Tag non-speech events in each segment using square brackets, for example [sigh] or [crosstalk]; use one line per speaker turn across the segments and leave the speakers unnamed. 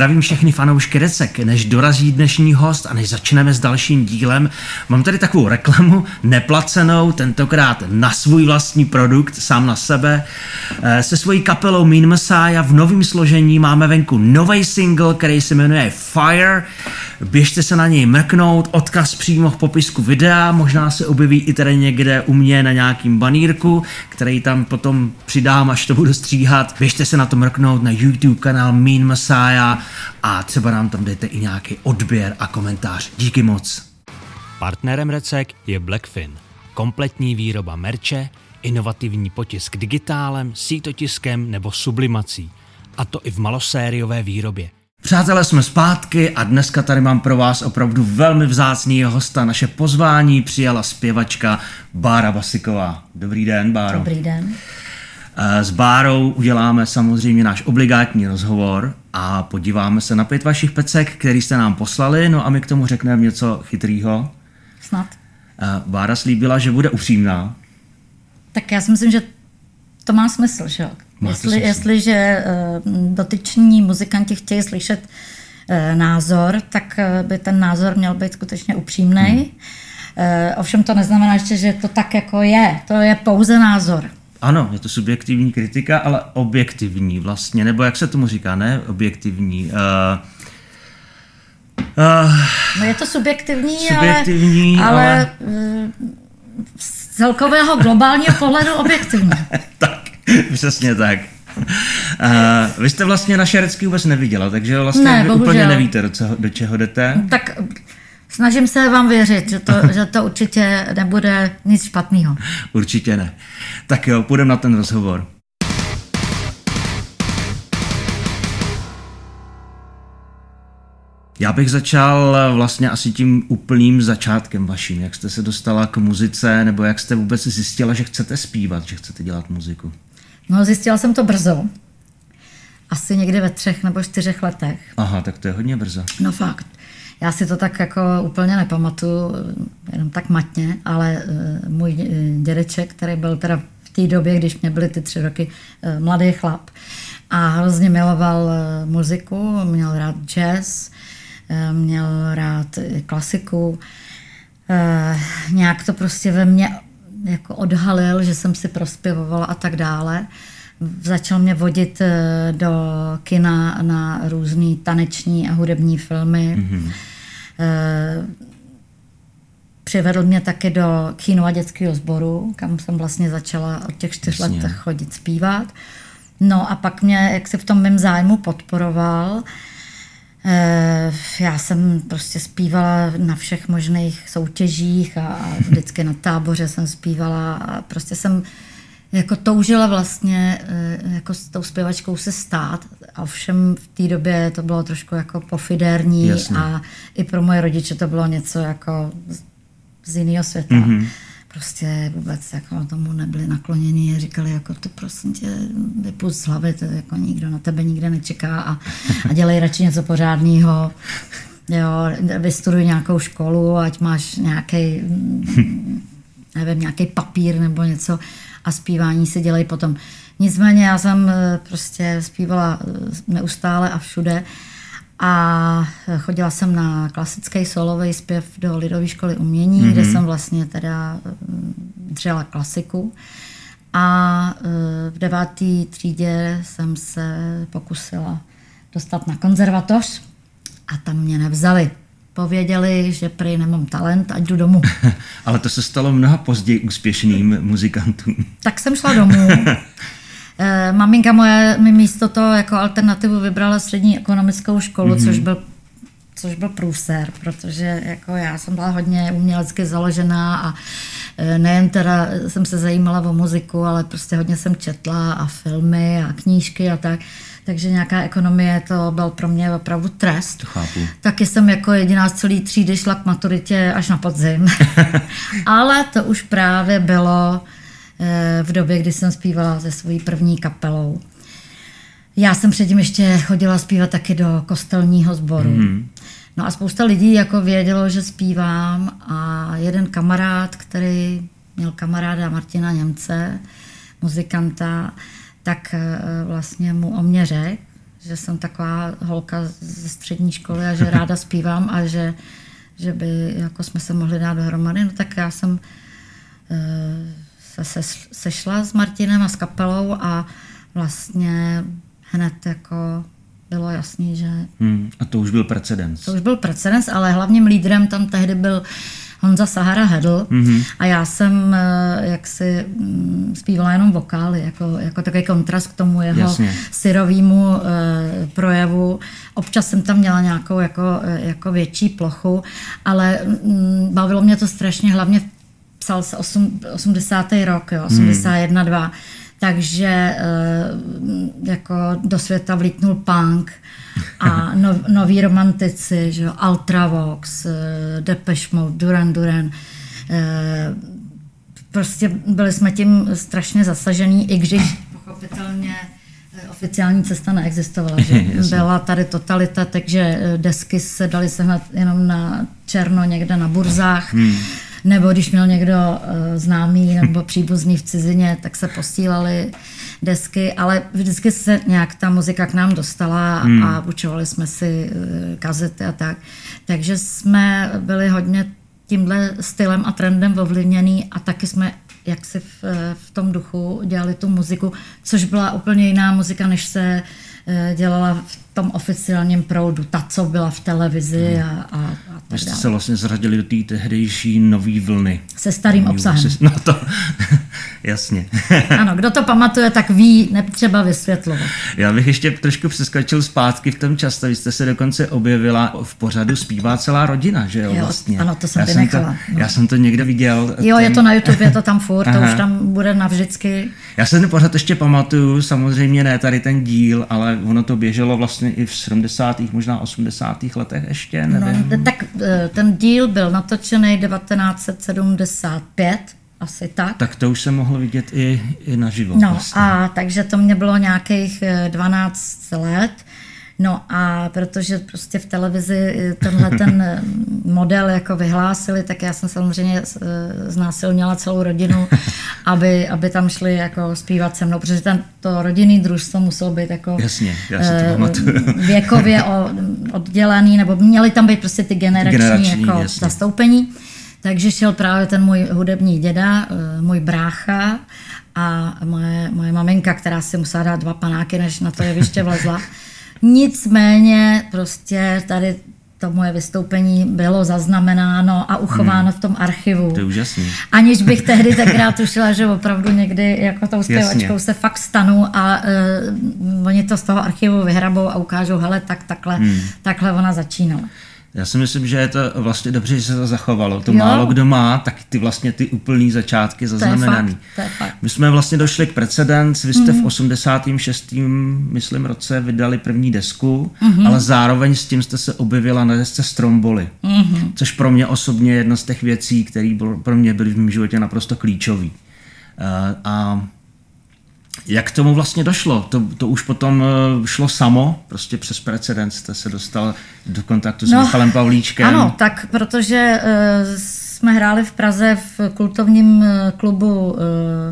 zdravím všechny fanoušky Recek. Než dorazí dnešní host a než začneme s dalším dílem, mám tady takovou reklamu, neplacenou, tentokrát na svůj vlastní produkt, sám na sebe. Eh, se svojí kapelou Mean Messiah v novém složení máme venku nový single, který se jmenuje Fire. Běžte se na něj mrknout, odkaz přímo v popisku videa, možná se objeví i tady někde u mě na nějakým banírku, který tam potom přidám, až to budu stříhat. Běžte se na to mrknout na YouTube kanál Mean Messiah a třeba nám tam dejte i nějaký odběr a komentář. Díky moc.
Partnerem Recek je Blackfin. Kompletní výroba merče, inovativní potisk digitálem, sítotiskem nebo sublimací. A to i v malosériové výrobě.
Přátelé, jsme zpátky a dneska tady mám pro vás opravdu velmi vzácný hosta. Naše pozvání přijala zpěvačka Bára Vasiková. Dobrý den, Báro.
Dobrý den.
Eh, s Bárou uděláme samozřejmě náš obligátní rozhovor a podíváme se na pět vašich pecek, který jste nám poslali, no a my k tomu řekneme něco chytrýho.
Snad.
Eh, Bára slíbila, že bude upřímná.
Tak já si myslím, že to má smysl, že jo? Jestli, jestliže uh, dotyční muzikanti chtějí slyšet názor, tak by ten názor měl být skutečně upřímný. Hmm. Ovšem to neznamená ještě, že to tak jako je. To je pouze názor.
Ano, je to subjektivní kritika, ale objektivní vlastně, nebo jak se tomu říká, ne? Objektivní. Uh, uh,
No je to subjektivní,
Subjektivní,
ale,
ale-
ale uh, z celkového globálního pohledu objektivní. [laughs]
tak, přesně tak. Uh, vy jste vlastně naše herecky vůbec neviděla, takže vlastně
Ne,
vy
bohužel.
úplně nevíte, do, co, do čeho jdete.
Tak snažím se vám věřit, že to, že to určitě nebude nic špatného.
Určitě ne. Tak jo, půjdeme na ten rozhovor. Já bych začal vlastně asi tím úplným začátkem vaším. Jak jste se dostala k muzice, nebo jak jste vůbec zjistila, že chcete zpívat, že chcete dělat muziku?
No, zjistila jsem to brzo. Asi někdy ve třech nebo čtyřech letech.
Aha, tak to je hodně brzo.
No fakt. Já si to tak jako úplně nepamatuju, jenom tak matně, ale uh, můj eh, dědeček, který byl teda v té době, když mě byly ty tři roky, uh, mladý chlap a hrozně miloval muziku, měl rád jazz, měl rád klasiku. Nějak to prostě ve mně jako odhalil, že jsem si prospěvovala a tak dále. Začal mě vodit eh, do kina na různé taneční a hudební filmy. Mm-hmm. Přivedl mě taky do kino a dětského sboru, kam jsem vlastně začala od těch čtyř
Jasně.
let chodit zpívat. No a pak mě, jak se v tom mém zájmu podporoval, Eh, Já jsem prostě zpívala na všech možných soutěžích a a vždycky na táboře jsem zpívala a prostě jsem jako toužila vlastně eh, jako s tou zpěvačkou se stát. A ovšem v té době to bylo trošku jako pofidérní
Jasně.
a i pro moje rodiče to bylo něco jako z- jiného světa.
Mhm.
Mm-hmm. Prostě vůbec jako tomu nebyli nakloněni a říkali jako to prosím tě vypust z hlavy, to jako nikdo na tebe nikde nečeká a, a dělej radši něco pořádného. Jo, vystuduj nějakou školu, ať máš nějaký, [laughs] nevím, nějaký papír nebo něco a zpívání si dělej potom. Nicméně já jsem eh, prostě zpívala eh, neustále a všude a chodila jsem na klasický solový zpěv do Lidové školy umění, mm-hmm. kde jsem vlastně teda dřela klasiku. A eh, v deváté třídě jsem se pokusila dostat na konzervatoř a tam mě nevzali. Pověděli, že prý nemám talent, ať jdu domů. [laughs]
Ale to se stalo mnoha později úspěšným muzikantům.
Tak jsem šla domů. [laughs] Eh, Maminka moje mi místo toho jako alternativu vybrala střední ekonomickou školu, mm-hmm. což byl což byl průser, protože jako já jsem byla hodně umělecky založená a eh, nejen teda jsem se zajímala o muziku, ale prostě hodně jsem četla a filmy a knížky a tak. Takže nějaká ekonomie to byl pro mě opravdu trest.
To chápu.
Taky jsem jako jediná z celé třídy šla k maturitě až na podzim. [laughs] Ale to už právě bylo eh, v době, kdy jsem zpívala se svojí první kapelou. Já jsem předtím ještě chodila zpívat taky do kostelního sboru. Mm. No a spousta lidí jako vědělo, že zpívám a jeden kamarád, který měl kamaráda Martina Němce, muzikanta, tak eh, vlastně mu o mě řekl, že jsem taková holka ze střední školy a že [laughs] ráda zpívám a že, že by jako jsme se mohli dát dohromady, no tak já jsem se, se sešla s Martinem a s kapelou a vlastně hned jako bylo jasný, že...
Hmm, a to už byl precedens.
To už byl precedens, ale hlavním lídrem tam tehdy byl Honza Sahara Hedl mm-hmm. a já jsem eh, jaksi mm, zpívala jenom vokály, jako, jako takový kontrast k tomu jeho Jasně. syrovému eh, projevu. Občas jsem tam měla nějakou jako, eh, jako větší plochu, ale mm, bavilo mě to strašně, hlavně psal se 8, 80. rok, jo, 81, hmm. 2 takže eh, jako do světa vlítnul punk a [laughs] no, noví romantici, že jo, Ultravox, eh, Depeche Mode, Duran Duran. Eh, prostě byli jsme tím strašně zasažený, i když pochopitelně oficiální cesta neexistovala. Že? [laughs] Byla tady totalita, takže desky se daly sehnat jenom na černo někde na burzách. Hmm nebo když měl někdo uh, známý nebo příbuzný v cizině, tak se posílali desky, ale vždycky se nějak ta muzika k nám dostala hmm. a učovali jsme si uh, kazety a tak. Takže jsme byli hodně tímhle stylem a trendem ovlivněný a taky jsme jak si v, eh, v tom duchu dělali tu muziku, což byla úplně jiná muzika, než se Eh, dělala v tom oficiálním proudu, ta, co byla v televizi hmm. a, a, a
tak jste se vlastně zradili do té tehdejší nové vlny.
Se starým Nový obsahem. Se, [laughs]
no to, [laughs] jasně. [laughs]
ano, kdo to pamatuje, tak ví, netřeba vysvětlovat.
Já bych ještě trošku přeskočil zpátky v tom času. Vy jste se dokonce objevila v pořadu Zpívá celá rodina, že jo, jo vlastně.
Ano, to jsem já vynechala. Jsem
to, no. Já jsem to někde viděl.
Jo, ten... je to na YouTube, je to tam furt, to už tam bude navždycky.
Já se ten pořad ještě pamatuju, samozřejmě ne tady ten díl, ale ono to běželo vlastně i v 70. možná 80. letech ještě, no, nevím.
No, tak eh, ten díl byl natočený 1975, asi tak.
Tak to už se mohlo vidět i, i naživo.
No vlastně. a takže to mě bylo nějakých 12 eh, let. No a protože prostě v televizi tenhle ten eh, model jako vyhlásili, tak já jsem samozřejmě eh, znásilnila celou rodinu, [laughs] aby, aby tam šli jako zpívat se mnou, protože ten, to rodinný družstvo muselo být jako
Jasně, já si to [laughs]
věkově oddělený, nebo měly tam být prostě ty generační, generační jako zastoupení. Takže šel právě ten můj hudební děda, můj brácha a moje, moje maminka, která si musela dát dva panáky, než na to jeviště vlezla. [laughs] Nicméně prostě tady to moje vystoupení bylo zaznamenáno a uchováno hmm. v tom archivu.
To je úžasný.
Aniž bych tehdy tenkrát [laughs] tušila, že opravdu někdy jako tou zpěvačkou se fakt stanu a uh, oni to z toho archivu vyhrabou a ukážou, hele, tak takhle, hmm. takhle ona začínala.
Já si myslím, že je to vlastně dobře, že se to zachovalo. To jo. málo kdo má, tak ty vlastně ty úplný začátky zaznamenaný.
To je fakt, to je fakt.
My jsme vlastně došli k precedens, vy jste mm. v 86. myslím roce vydali první desku, mm-hmm. ale zároveň s tím jste se objevila na desce Stromboli, mm-hmm. což pro mě osobně je jedna z těch věcí, které pro mě byly v mém životě naprosto klíčové. Uh, a jak k tomu vlastně došlo? To, to už potom eh, šlo samo, prostě přes precedens jste se dostal do kontaktu s no, Michalem Pavlíčkem.
Ano, tak protože uh, jsme hráli v Praze v kultovním eh, klubu uh,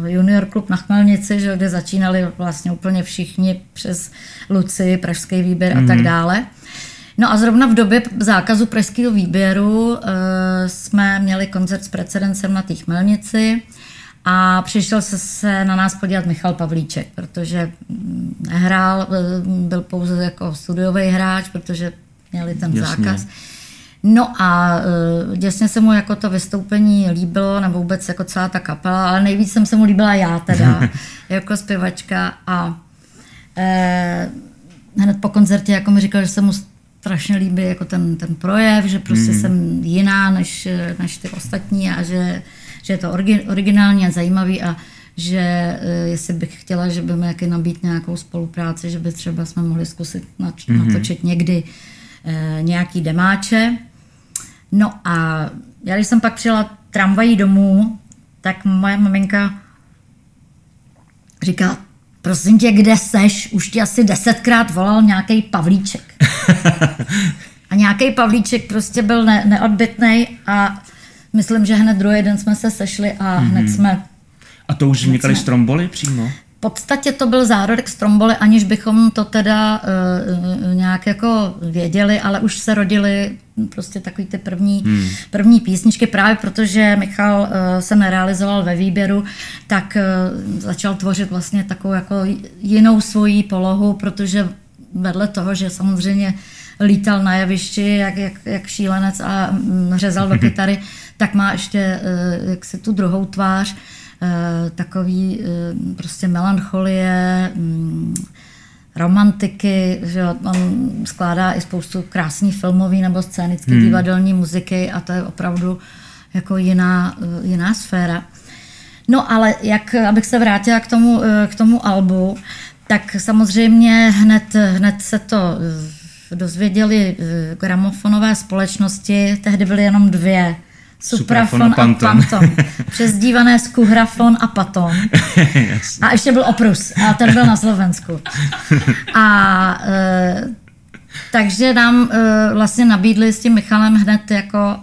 Junior Klub na Chmelnici, že, kde začínali vlastně úplně všichni přes Luci, Pražský výběr mm. a tak mhm. dále. No a zrovna v době zákazu pražského výběru uh, jsme měli koncert s precedencem na té Chmelnici. A přišel se, se na nás podívat Michal Pavlíček, protože nehrál, byl pouze jako studiový hráč, protože měli ten Jasně. zákaz. No a uh, děsně se mu jako to vystoupení líbilo, nebo vůbec jako celá ta kapela, ale nejvíc jsem se mu líbila já teda, [laughs] jako zpěvačka a uh, hned po koncertě jako mi říkal, že se mu strašně líbí jako ten, ten projev, že prostě mm. jsem jiná než, než ty ostatní a že že je to originální a zajímavý a že eh, jestli bych chtěla, že by mi jaký nabít nějakou spolupráci, že by třeba jsme mohli zkusit mm-hmm. natočit někdy e, nějaký demáče. No a já když jsem pak přijela tramvají domů, tak moje maminka říká, prosím tě, kde seš? Už ti asi desetkrát volal nějaký Pavlíček. [laughs] a nějaký Pavlíček prostě byl ne- neodbitný a myslím, že hned druhý den jsme se sešli a mm-hmm. hned jsme...
A to už vznikaly jsme... stromboly přímo?
podstatě to byl zárodek Stromboli, aniž bychom to teda uh, nějak jako věděli, ale už se rodili prostě takový ty první, hmm. první písničky, právě protože Michal uh, se nerealizoval ve výběru, tak uh, začal tvořit vlastně takovou jako jinou svoji polohu, protože vedle toho, že samozřejmě lítal na jevišti jak, jak, jak šílenec a mm, řezal do [laughs] kytary, tak má ještě uh, jaksi tu druhou tvář, Eh, takový eh, prostě melancholie, mm, romantiky, že on skládá i spoustu krásných filmový nebo scénické hmm. divadelní muziky a to je opravdu jako jiná, eh, jiná sféra. No ale jak, abych se vrátila k tomu, k tomu albu, tak samozřejmě hned, hned se to dozvěděli gramofonové společnosti, tehdy byly jenom dvě Suprafon, a Panton. A Panton. [laughs] Přezdívané Skuhrafon a Paton. a ještě byl Oprus. A ten byl na Slovensku. A e, takže nám e, vlastně nabídli s tím Michalem hned jako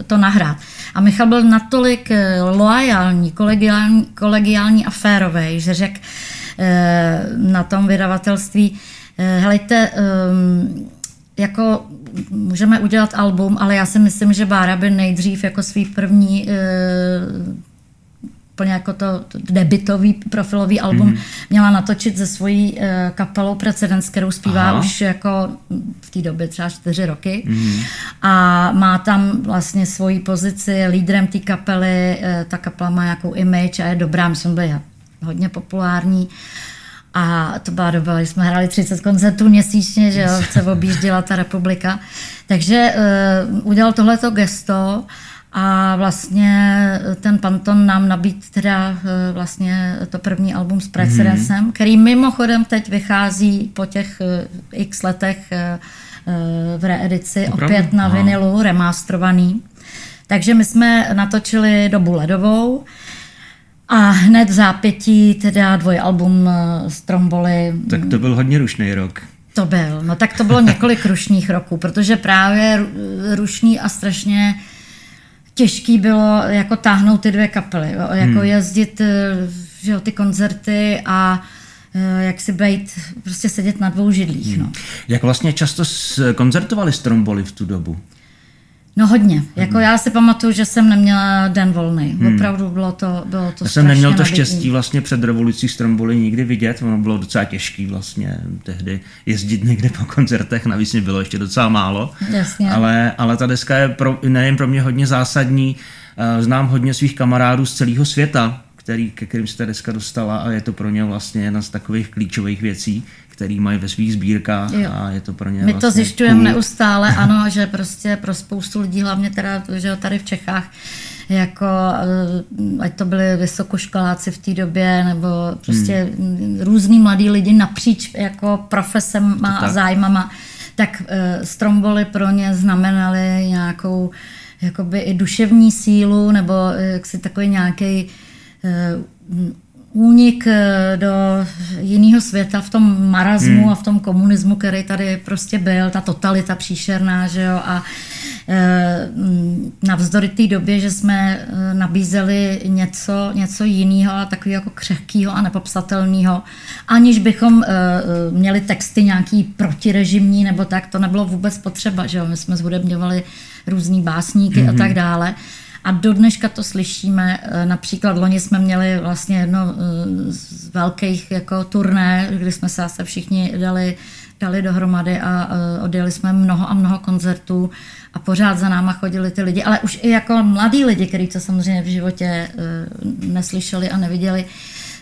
e, to nahrát. A Michal byl natolik loajální, kolegiální, kolegiální a férovej, že řekl e, na tom vydavatelství, helejte, e, jako můžeme udělat album, ale já si myslím, že Bára by nejdřív jako svý první uh, úplně jako to debitový profilový album mm. měla natočit ze svojí uh, kapelou Precedens, kterou zpívá Aha. už jako v té době třeba čtyři roky. Mm. A má tam vlastně svoji pozici lídrem té kapely, uh, ta kapela má nějakou image a je dobrá, my jsme byli hodně populární. Uh, a to byla doba, kdy jsme hráli 30 koncertů měsíčně, že jo, se objížděla ta republika. Takže uh, udělal tohleto gesto a vlastně ten Panton nám nabít teda uh, vlastně to první album s Precedencem, mm-hmm. který mimochodem teď vychází po těch uh, x letech uh, v reedici Opravdu? opět na vinilu, remasterovaný. Takže my jsme natočili dobu ledovou, a hned v zápětí teda dvojalbum eh, Stromboli.
Tak to byl hodně rušný rok.
To byl, no tak to bylo několik rušných roků, protože právě rušný a strašně těžký bylo jako táhnout ty dvě kapely, jo, jako hmm. jezdit eh, že jo, ty koncerty a eh, jak si být, prostě sedět na dvou židlích. Hmm. No.
Jak vlastně často koncertovali Stromboli v tu dobu?
No hodně. Jako já si pamatuju, že jsem neměla den volný. Hmm. Opravdu bylo to bylo to
Já jsem neměl to štěstí vlastně před revolucí Stromboli nikdy vidět. Ono bylo docela těžký vlastně tehdy jezdit někde po koncertech. Navíc mě bylo ještě docela málo.
Jasně.
Ale, ale ta deska je pro, nejen pro mě hodně zásadní. Eh, znám hodně svých kamarádů z celého světa, který, ke kterým se ta deska dostala a je to pro ně vlastně jedna z takových klíčových věcí, který mají ve svých sbírkách jo. a je to pro ně
My
vlastně
to zjišťujeme neustále, [laughs] ano, že prostě pro spoustu lidí, hlavně teda že tady v Čechách, jako eh, ať to byli vysokoškoláci v té době, nebo prostě hmm. různý mladí lidi napříč jako profesem a zájmama, tak uh, Stromboli pro ně znamenaly nějakou jakoby i duševní sílu, nebo eh, jaksi takový nějaký uh, únik eh, do jiného světa v tom marazmu hmm. a v tom komunismu, který tady prostě byl, ta totalita příšerná, že jo, a e, navzdory té době, že jsme eh, nabízeli něco, něco jiného a takového jako křehkého a nepopsatelného, aniž bychom e, měli texty nějaký protirežimní nebo tak, to nebylo vůbec potřeba, že jo, my jsme zhudebňovali různý básníky hmm. a tak dále. A do dneška to slyšíme. Eh, například loni jsme měli vlastně jedno eh, z velkých jako turné, kdy jsme se zase všichni dali, dali dohromady a eh, odjeli jsme mnoho a mnoho koncertů a pořád za náma chodili ty lidi, ale už i jako mladí lidi, kteří to samozřejmě v životě neslyšeli a neviděli,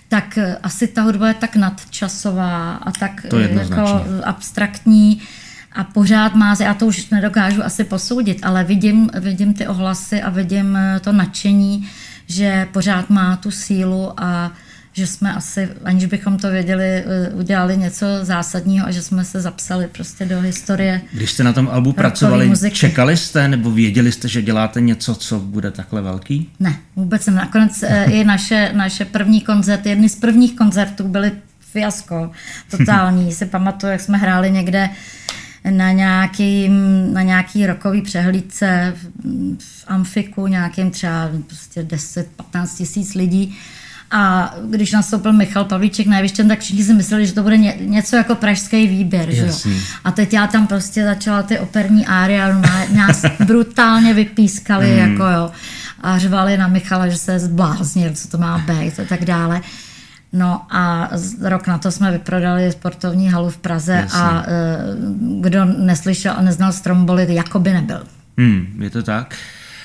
tak asi ta hudba je tak nadčasová a tak jako abstraktní, a pořád má, já to už nedokážu asi posoudit, ale vidím, vidím ty ohlasy a vidím eh, to nadšení, že pořád má tu sílu a že jsme asi, aniž bychom to věděli, eh, udělali něco zásadního a že jsme se zapsali prostě do historie.
Když jste na tom albu pracovali, muziky. čekali jste nebo věděli jste, že děláte něco, co bude takhle velký?
Ne, vůbec ne. Nakonec eh, [laughs] i naše, naše první koncerty, jedny z prvních koncertů byly fiasko totální. si pamatuju, jak jsme hráli někde na nějaký, na nějaký rokový přehlídce v, v Amfiku, nějakým třeba prostě 10-15 tisíc lidí A když nastoupil Michal Pavlíček na Jevištěn, tak všichni si mysleli, že to bude ně, něco jako pražský výběr. Že jo? A teď já tam prostě začala ty operní áry a nás brutálně vypískali, mm. jako jo. A řvali na Michala, že se zbláznil, co to má být a tak dále. No a rok na to jsme vyprodali sportovní halu v Praze Jasně. a e, kdo neslyšel a neznal Stromboli, jako by nebyl.
Hmm, je to tak.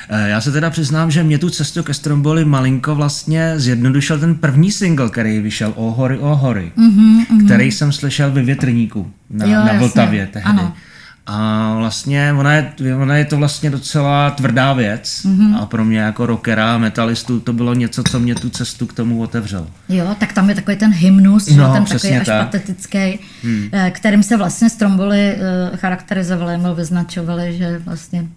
E, já se teda přiznám, že mě tu cestu ke Stromboli malinko vlastně zjednodušil ten první single, který vyšel O hory, o hory, mm-hmm, mm-hmm. který jsem slyšel ve větrníku na, jo, na Vltavě tehdy. Ano. A vlastně ona je, ona je to vlastně docela tvrdá věc mm-hmm. a pro mě jako rockera a metalistu to bylo něco, co mě tu cestu k tomu otevřelo.
Jo, tak tam je takový ten hymnus, no, ten takový až tak. patetický, hmm. Eh, kterým se vlastně Stromboli uh, charakterizovali nebo vyznačovali, že vlastně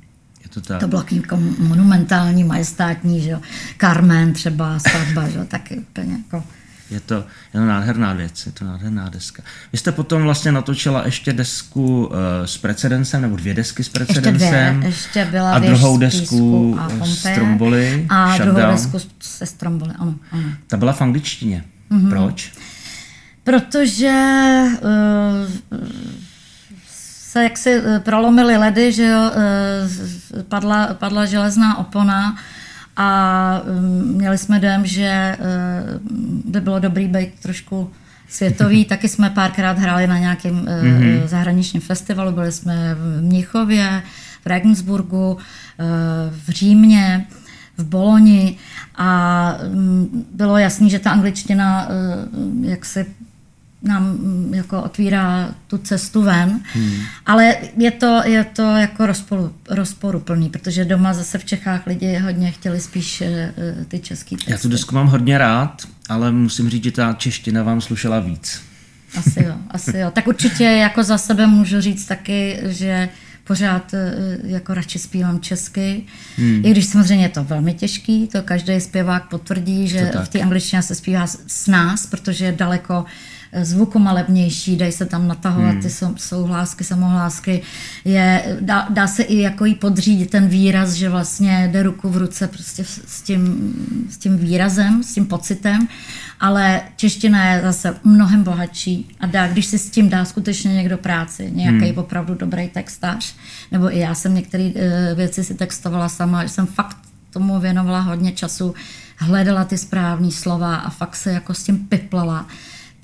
je to, tak. to bylo jako monumentální, majestátní, že jo. Carmen třeba, svatba, že jo, taky úplně jako
je to, je to nádherná věc, je to nádherná deska. Vy jste potom vlastně natočila ještě desku uh, s precedencem, nebo dvě desky s precedencem.
Ještě, dvě, ještě byla
a druhou desku a s Stromboli.
A shutdown. druhou desku se Stromboli, ano, ano.
Ta byla v angličtině. Mm-hmm. Proč?
Protože uh, se jaksi eh, prolomily ledy, že jo, uh, padla, padla železná opona a um, měli jsme dojem, že uh, by bylo dobrý být trošku světový. [laughs] Taky jsme párkrát hráli na nějakém mm-hmm. zahraničním festivalu. Byli jsme v Mnichově, v Regensburgu, v Římě, v Boloni a um, bylo jasný, že ta angličtina jak se nám mm, jako otvírá tu cestu ven, hmm. ale je to, je to jako rozporu, rozporuplný, protože doma zase v Čechách lidi hodně chtěli spíš eh, ty český texty.
Já tu desku mám hodně rád, ale musím říct, že ta čeština vám slušela víc.
Asi jo, [laughs] asi jo. Tak určitě jako za sebe můžu říct taky, že pořád eh, jako radši zpívám česky. Hmm. I když samozřejmě je to velmi těžký, to každý zpěvák potvrdí, že v té angličtině se zpívá s nás, protože je daleko zvukomalebnější, dají se tam natahovat hmm. ty souhlásky, samohlásky. Je, dá, dá se i jako jí podřídit ten výraz, že vlastně jde ruku v ruce prostě s tím, s tím výrazem, s tím pocitem, ale čeština je zase mnohem bohatší a dá, když si s tím dá skutečně někdo práci, nějaký hmm. opravdu dobrý textář, nebo i já jsem některé uh, věci si textovala sama, že jsem fakt tomu věnovala hodně času, hledala ty správné slova a fakt se jako s tím piplala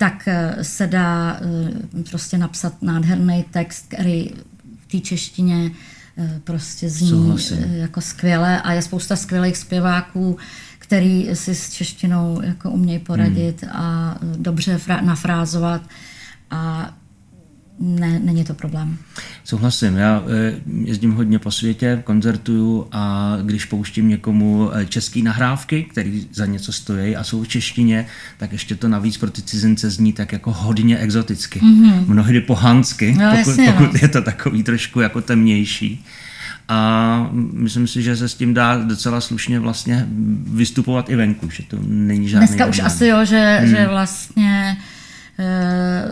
tak eh, se dá eh, prostě napsat nádherný text, který v té češtině eh, prostě zní Souhlasím. jako skvěle a je spousta skvělých zpěváků, který si s češtinou jako umějí poradit hmm. a dobře nafrázovat a ne, není to problém.
Souhlasím, já eh, jezdím hodně po světě, koncertuju a když pouštím někomu eh, český nahrávky, který za něco stojí a jsou v češtině, tak ještě to navíc pro ty cizince zní tak jako hodně exoticky. Mm-hmm. Mnohdy pohansky, no, pokud, jasně, pokud no. je to takový trošku jako temnější. A myslím si, že se s tím dá docela slušně vlastně vystupovat i venku, že to není žádný
Dneska problém. už asi jo, že, hmm. že vlastně e,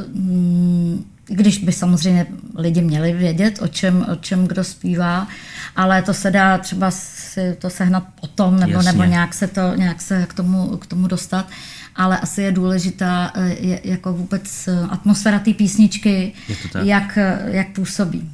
když by samozřejmě lidi měli vědět, o čem, o čem kdo zpívá, ale to se dá třeba si to sehnat potom, nebo, nebo nějak se, to, nějak se k, tomu, k tomu dostat. Ale asi je důležitá eh, je, jako vůbec atmosféra té písničky, jak, jak působí.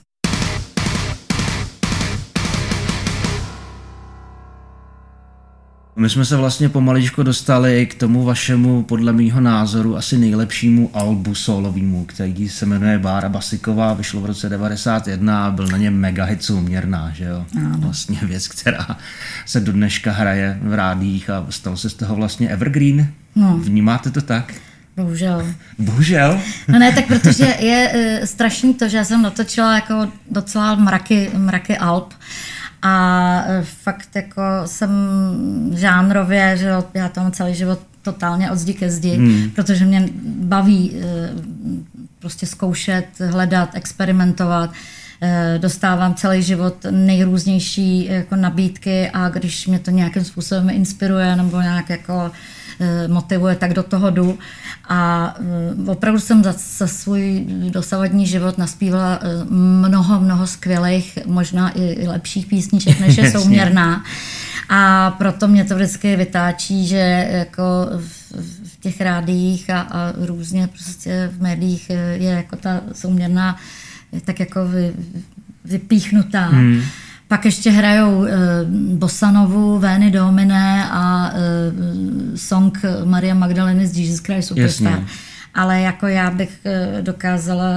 My jsme se vlastně pomaličko dostali k tomu vašemu, podle mýho názoru, asi nejlepšímu albu solovému, který se jmenuje Bára Basiková, vyšlo v roce 91 a byl na něm mega hit souměrná, že jo? Ano. Vlastně věc, která se do dneška hraje v rádích a stal se z toho vlastně evergreen. No. Vnímáte to tak?
Bohužel.
Bohužel?
No ne, tak protože je e, strašný to, že já jsem natočila jako docela mraky, mraky alb a e, fakt jako jsem žánrově, že já tam celý život totálně od zdi ke zdi, hmm. protože mě baví e, prostě zkoušet, hledat, experimentovat. E, dostávám celý život nejrůznější jako nabídky a když mě to nějakým způsobem inspiruje nebo nějak jako motivuje, tak do toho jdu. A eh, opravdu jsem za, za svůj dosavadní život naspívala eh, mnoho, mnoho skvělých, možná i lepších písniček, než [laughs] je souměrná. A proto mě to vždycky vytáčí, že jako v těch rádiích a, a různě prostě v médiích je jako ta souměrná tak jako vy, vypíchnutá. Hmm. Pak ještě hrajou e, Bosanovu, Vény Domine a e, song Maria Magdaleny z Jesus Christ Superstar. Jasně ale jako já bych eh, dokázala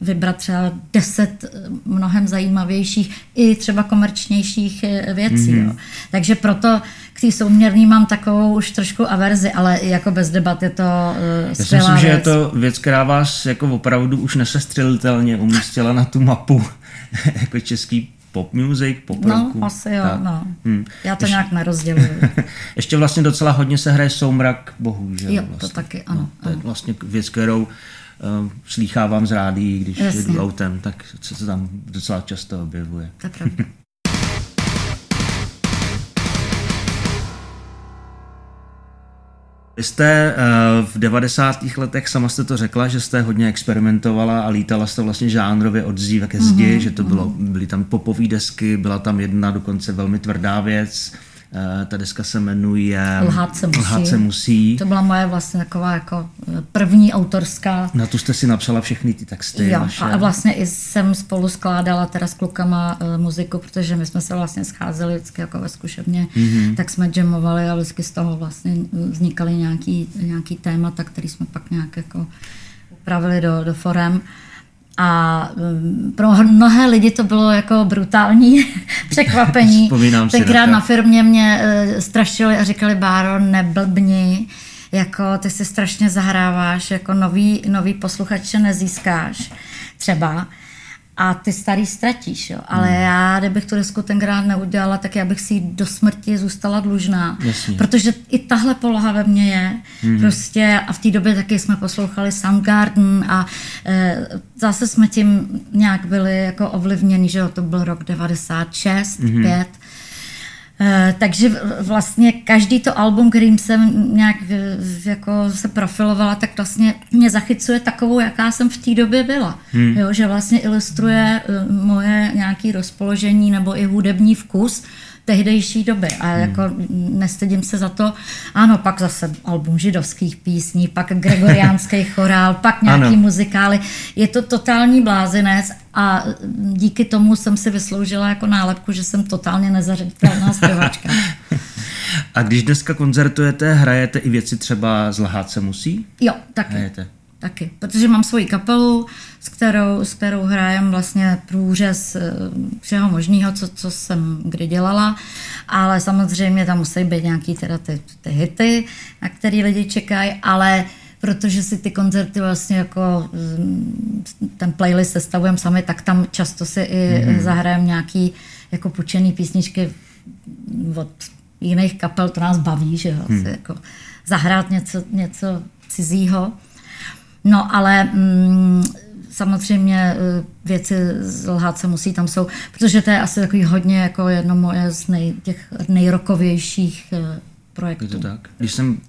vybrat třeba deset mnohem zajímavějších i třeba komerčnějších věcí. Mm-hmm. Jo. Takže proto k té souměrný mám takovou už trošku averzi, ale jako bez debat je to uh, Já si myslím,
věc. že je to věc, která vás jako opravdu už nesestřelitelně umístila na tu mapu [laughs] jako český pop music, pop
No, roku. asi jo, tak. no. Hmm. Já to Ještě, nějak nerozděluju. [laughs]
Ještě vlastně docela hodně se hraje soumrak bohu, že
jo?
Vlastně.
to taky, ano. No,
to je vlastně věc, kterou uh, slýchávám z rádií, když Jasně. jdu autem, tak se to tam docela často objevuje.
To je pravda. [laughs]
Vy jste eh, v 90. letech, sama jste to řekla, že jste hodně experimentovala a lítala jste vlastně žánrově od zdi ke zdi, mm-hmm. že to bylo, mhm. byly tam popové desky, byla tam jedna dokonce velmi tvrdá věc, ta deska se jmenuje
Lhát se musí.
Lhát se musí.
To byla moje vlastně taková jako eh, první autorská.
Na tu jste si napsala všechny ty texty.
Jo, vaše. a vlastně i jsem spolu skládala teda s klukama uh, muziku, protože my jsme se vlastně scházeli vždycky jako ve zkušebně, mm-hmm. tak jsme jamovali a vždycky z toho vlastně vznikaly nějaký, nějaký témata, který jsme pak nějak jako upravili do, do forem. A mm, pro mnohé lidi to bylo jako brutální [laughs] překvapení. [laughs] Tenkrát na, na firmě mě uh, strašili a říkali, Báro, neblbni, jako ty si strašně zahráváš, jako nový, nový posluchače nezískáš. Třeba a ty starý ztratíš. Jo. Ale hmm. já, kdybych tu desku tenkrát neudělala, tak já bych si ji do smrti zůstala dlužná. Jasně. Protože i tahle poloha ve mně je. Hmm. Prostě a v té době taky jsme poslouchali Soundgarden a e, zase jsme tím nějak byli jako ovlivněni, že jo, to byl rok 96, hmm. 5 Eh, takže vlastně každý to album, kterým jsem nějak jako se profilovala, tak vlastně mě zachycuje takovou, jaká jsem v té době byla. Hmm. Jo, že vlastně ilustruje eh, moje nějaké rozpoložení nebo i hudební vkus tehdejší doby a hmm. jako nestydím se za to. Ano, pak zase album židovských písní, pak gregoriánský [laughs] chorál, pak nějaký ano. muzikály. Je to totální blázinec a díky tomu jsem si vysloužila jako nálepku, že jsem totálně nezařaditelná zpěvačka. [laughs]
A když dneska koncertujete, hrajete i věci třeba Zlhát se musí?
Jo, taky. Hrajete. Taky, protože mám svoji kapelu, s kterou, s kterou hrajem vlastně průřez eh, všeho možného, co, co jsem kdy dělala, ale samozřejmě tam musí být nějaký teda ty, ty hity, na který lidi čekají, ale protože si ty koncerty vlastně jako mm, ten playlist sestavujeme sami, tak tam často si i mm-hmm. zahrajeme nějaký jako pučený písničky od jiných kapel, to nás baví, že jo, hmm. jako zahrát něco, něco cizího. No ale mm, samozřejmě e, věci zlhát se musí tam jsou, protože to je asi takový hodně jako jedno moje z nej, těch nejrokovějších e, projektů. Je to
tak. Když jsem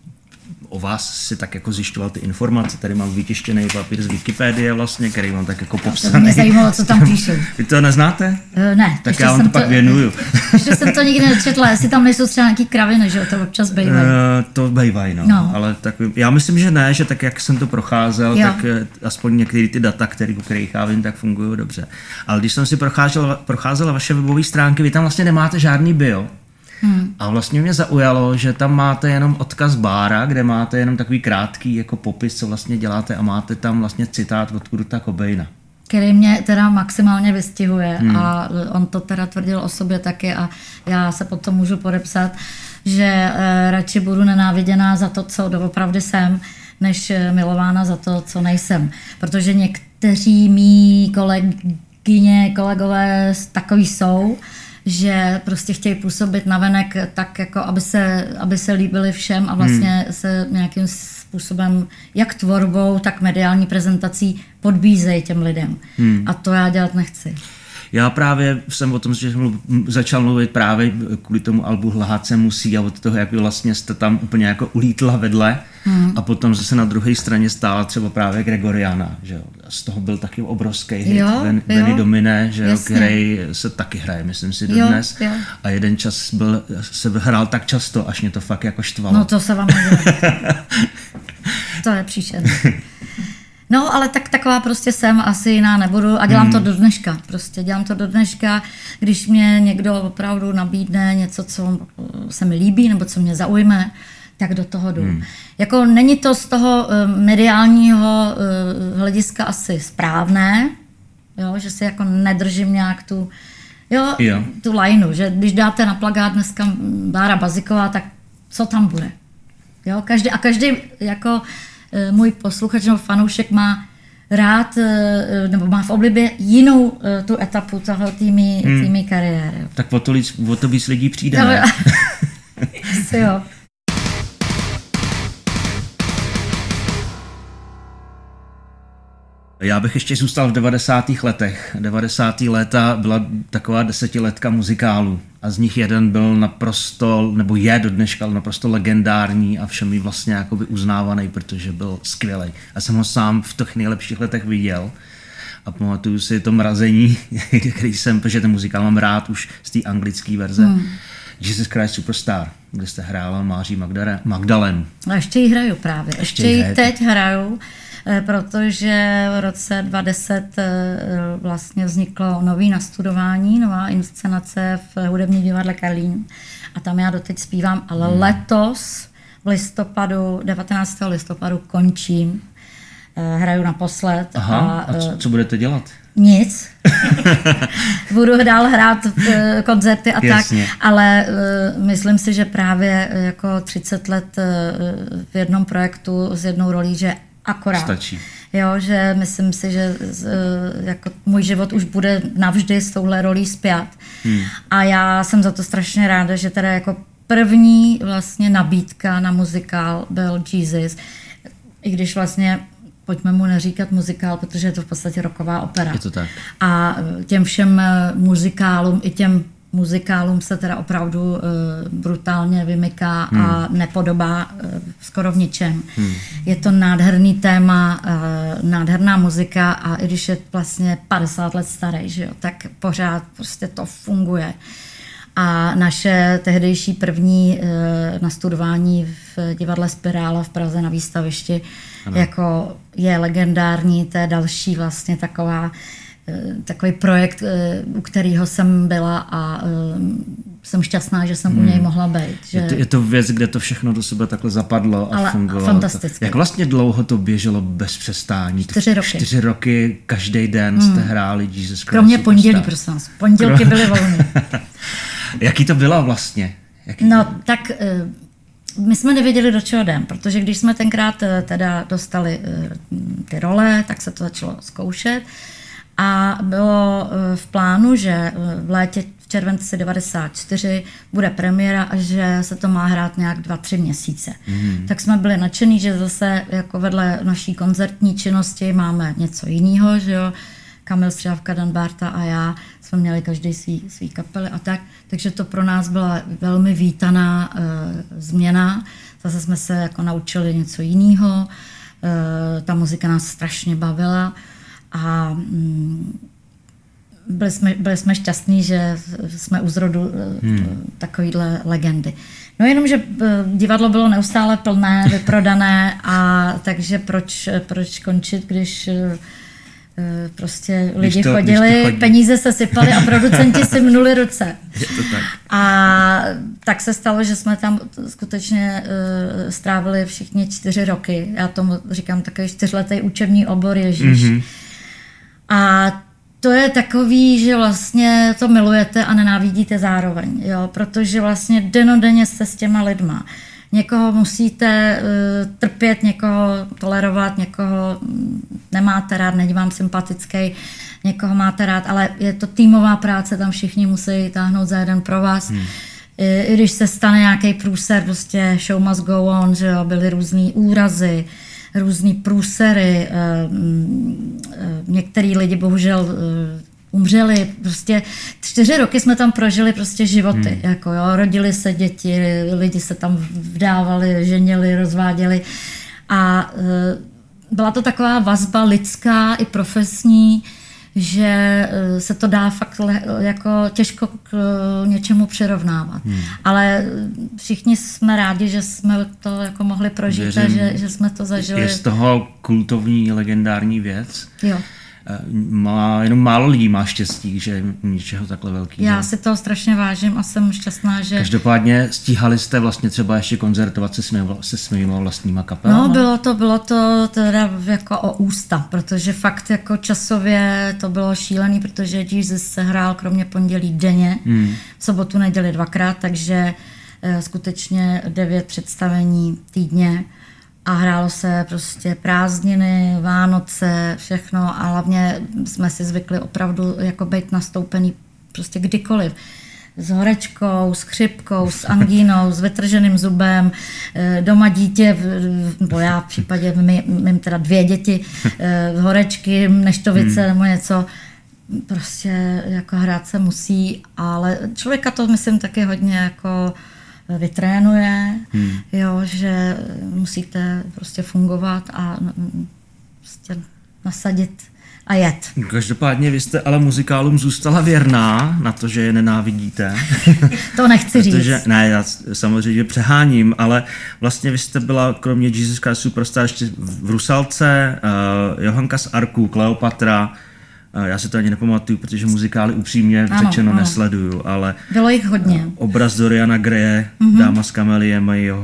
o vás si tak jako zjišťoval ty informace. Tady mám vytištěný papír z Wikipedie vlastně, který mám tak jako popsaný. To
mě zajímalo, co tam píšu. [laughs]
Vy to neznáte?
Uh, ne.
Tak já vám to, to pak věnuju. [laughs]
Ještě jsem to nikdy nečetla, jestli tam nejsou třeba nějaký kraviny, že to občas bejvají. Uh,
to bejvají, no. no. Ale tak, já myslím, že ne, že tak, jak jsem to procházel, jo. tak eh, aspoň některé ty data, který, o kterých já vím, tak fungují dobře. Ale když jsem si procházel, procházel vaše webové stránky, vy tam vlastně nemáte žádný bio. Hmm. A vlastně mě zaujalo, že tam máte jenom odkaz bára, kde máte jenom takový krátký jako popis, co vlastně děláte a máte tam vlastně citát od Kurta Cobaina
který mě teda maximálně vystihuje hmm. a on to teda tvrdil o sobě taky a já se potom můžu podepsat, že e, radši budu nenáviděná za to, co doopravdy jsem, než eh, milována za to, co nejsem. Protože někteří mý kolegyně, kolegové takový jsou, že prostě chtějí působit navenek tak, jako aby se, aby se líbili všem a vlastně hmm. se nějakým způsobem, jak tvorbou, tak mediální prezentací podbízejí těm lidem. Hmm. A to já dělat nechci.
Já právě jsem o tom že začal mluvit právě kvůli tomu albu Hlát se musí a od toho, jak vlastně jste tam úplně jako ulítla vedle hmm. a potom zase na druhé straně stála třeba právě Gregoriana, že jo. Z toho byl taky obrovský hit, jo, Ven, Benny Domine, že jo, který se taky hraje, myslím si, dodnes. Jo, jo. A jeden čas byl, se hrál tak často, až mě to fakt jako štvalo.
No to se vám [laughs] to je příšerné. No, ale tak taková prostě jsem, asi jiná nebudu a dělám hmm. to do dneška. Prostě dělám to do dneška, když mě někdo opravdu nabídne něco, co se mi líbí nebo co mě zaujme, tak do toho jdu. Hmm. Jako není to z toho uh, mediálního uh, hlediska asi správné, jo, že si jako nedržím nějak tu, jo, jo. tu lineu, že když dáte na plagát dneska Bára Baziková, tak co tam bude? Jo, každý, a každý jako můj posluchač nebo fanoušek má rád, nebo má v oblibě jinou tu etapu toho týmí, hmm. týmí kariéry.
Tak o to, o to víc lidí přijde, no, [laughs]
jo.
Já bych ještě zůstal v 90. letech. 90. léta byla taková desetiletka muzikálu a z nich jeden byl naprosto, nebo je do dneška naprosto legendární a všemi vlastně jakoby uznávaný, protože byl skvělý. Já jsem ho sám v těch nejlepších letech viděl a pamatuju si to mrazení, [laughs] který jsem, protože ten muzikál mám rád už z té anglické verze. Hmm. Jesus Christ Superstar, kde jste hrála Máří Magdalenu.
A ještě ji hraju právě. Ještě, ještě ji teď hraju. Eh, protože v roce 2010 eh, vlastně vzniklo nový nastudování, nová inscenace v hudební divadle Karlín a tam já doteď zpívám, ale hmm. letos v listopadu, 19. listopadu končím, eh, hraju naposled.
Aha, a, a co, co budete dělat?
Nic. [laughs] Budu dál hrát koncerty a Jasně. tak, ale uh, myslím si, že právě jako 30 let uh, v jednom projektu s jednou rolí, že akorát.
Stačí.
Jo, že myslím si, že z, jako můj život už bude navždy s touhle rolí zpět. Hmm. A já jsem za to strašně ráda, že teda jako první vlastně nabídka na muzikál byl Jesus. I když vlastně pojďme mu neříkat muzikál, protože je to v podstatě roková opera.
Je to tak.
A těm všem muzikálům i těm muzikálům se teda opravdu uh, brutálně vymyká hmm. a nepodobá uh, skoro v ničem. Hmm. Je to nádherný téma, uh, nádherná muzika a i když je vlastně 50 let starý, že jo, tak pořád prostě to funguje. A naše tehdejší první uh, nastudování v divadle Spirála v Praze na výstavišti ano. jako je legendární, to je další vlastně taková takový projekt, eh, u kterého jsem byla a eh, jsem šťastná, že jsem hmm. u něj hmm. mohla být. Že...
Je, to, je to věc, kde to všechno do sebe takhle zapadlo a Ale fungovalo.
Fantasticky.
Jak vlastně dlouho to běželo bez přestání?
Čtyři roky.
Čtyři roky, každý den hmm. jste hráli Jesus Christ.
Kromě pondělí, prosím vás. Pondělky byly volné. [laughs]
Jaký to bylo vlastně? Jaký...
No, tak my jsme nevěděli, do čeho jdem, protože když jsme tenkrát teda dostali ty role, tak se to začalo zkoušet. A bylo eh, v plánu, že eh, v létě v červenci 94 bude premiéra a že se to má hrát nějak dva, tři měsíce. Mm. Tak jsme byli nadšení, že zase jako vedle naší koncertní činnosti máme něco jiného, že jo. Kamil Střávka, Dan Barta a já jsme měli každý svý, svý kapely a tak. Takže to pro nás byla velmi vítaná uh, změna. Zase jsme se jako naučili něco jiného. Uh, ta muzika nás strašně bavila. A mm, byli jsme, byli jsme šťastní, že jsme u zrodu eh, hmm. takovýhle legendy. No jenom, že eh, divadlo bylo neustále plné, vyprodané a takže proč, proč končit, když eh, prostě lidi když to, chodili, když to chodí. peníze se sypaly a producenti si mnuli ruce.
Je to tak.
A tak se stalo, že jsme tam skutečně uh, strávili všichni čtyři roky. Já tomu říkám takový čtyřletý učební obor Ježíš. Mm-hmm a to je takový, že vlastně to milujete a nenávidíte zároveň, jo? protože vlastně denodenně jste s těma lidma. Někoho musíte uh, trpět, někoho tolerovat, někoho nemáte rád, není vám sympatický, někoho máte rád, ale je to týmová práce, tam všichni musí táhnout za jeden pro vás. Hmm. I, I když se stane nějaký průser, prostě show must go on, že jo, byly různé úrazy, uh, různý průsery, eh, eh, některý lidi bohužel eh, umřeli, prostě čtyři roky jsme tam prožili prostě životy, hmm. jako jo, rodili se děti, lidi se tam vdávali, ženili, rozváděli a byla to taková vazba lidská i profesní, že eh, se to dá fakt le, jako těžko k eh, něčemu přirovnávat. Hmm. Ale všichni jsme rádi, že jsme to jako mohli prožít Věřím, a že, že jsme to zažili.
Je z toho kultovní, legendární věc.
Jo.
Eh, má, jenom málo lidí má štěstí, že ničeho takhle velkého.
Já si toho strašně vážím a jsem šťastná, že...
Každopádně stíhali jste vlastně třeba ještě koncertovat se svými, se svými vlastníma kapelami?
No, bylo to, bylo to teda jako o ústa, protože fakt jako časově to bylo šílený, protože Jesus se hrál kromě pondělí denně, hmm. v sobotu, neděli dvakrát, takže eh, skutečně devět představení týdně a hrálo se prostě prázdniny, Vánoce, všechno a hlavně jsme si zvykli opravdu jako být nastoupený prostě kdykoliv. S horečkou, s chřipkou, s angínou, s vytrženým zubem, eh, doma dítě, nebo já v případě mým teda dvě děti, eh, horečky, neštovice nebo něco, prostě jako hrát se musí, ale člověka to myslím taky hodně jako vytrénuje, hmm. jo, že musíte prostě fungovat a prostě nasadit a jet.
Každopádně vy jste ale muzikálům zůstala věrná na to, že je nenávidíte. [laughs]
to nechci říct. Protože,
ne, já samozřejmě přeháním, ale vlastně vy jste byla kromě Jesus Christ Superstar ještě v Rusalce, uh, Johanka z Arku, Kleopatra, já si to ani nepamatuju, protože muzikály upřímně ano, řečeno ano. nesleduju, ale...
Bylo jich hodně.
Obraz Doriana Greje, mm-hmm. Dáma s kameliem mají jeho...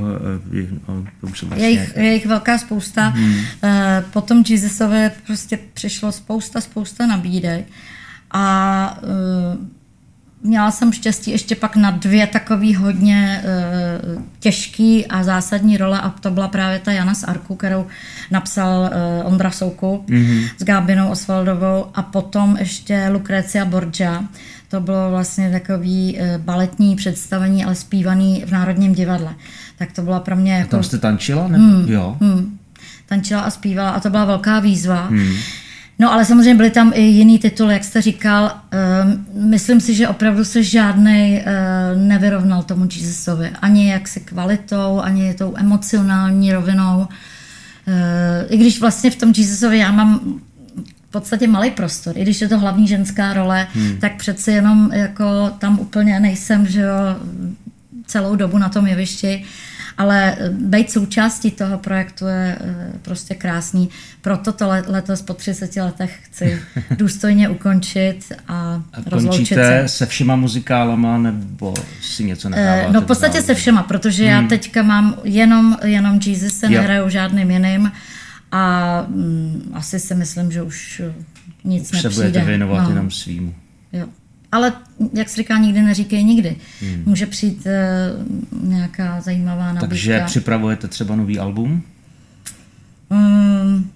Vlastně... Je, jich, je jich velká spousta. Mm-hmm. Potom Jesusové prostě přišlo spousta, spousta nabídek a Měla jsem štěstí ještě pak na dvě takový hodně uh, těžký a zásadní role a to byla právě ta Jana z Arku, kterou napsal uh, Ondra Souku mm-hmm. s Gábinou Osvaldovou a potom ještě Lucrecia Borgia. To bylo vlastně takový uh, baletní představení, ale zpívaný v Národním divadle. Tak to byla pro mě jako... A
tam jste tančila? Nebo? Hmm,
jo. Hmm. Tančila a zpívala a to byla velká výzva. Hmm. No ale samozřejmě byly tam i jiný tituly, jak jste říkal. Uh, myslím si, že opravdu se žádný uh, nevyrovnal tomu Jesusovi. Ani jaksi kvalitou, ani tou emocionální rovinou. Uh, I když vlastně v tom Jesusovi já mám v podstatě malý prostor. I když je to hlavní ženská role, hmm. tak přeci jenom jako tam úplně nejsem, že jo, celou dobu na tom jevišti. Uh, ale eh, být součástí toho projektu je eh, prostě krásný. Proto to letos po 30 letech chci [laughs] důstojně ukončit a, a rozloučit se.
se všema muzikálama nebo si něco eh, necháváte?
No v podstatě se všema, protože hmm. já teďka mám jenom, jenom Jesus, se nehraju žádným jiným a mm, asi si myslím, že už nic už nepřijde.
se budete věnovat no. jenom svýmu.
Jo. Ale jak se říká, nikdy neříkej nikdy. Hmm. Může přijít uh, nějaká zajímavá nabídka.
Takže připravujete třeba nový album?
Um,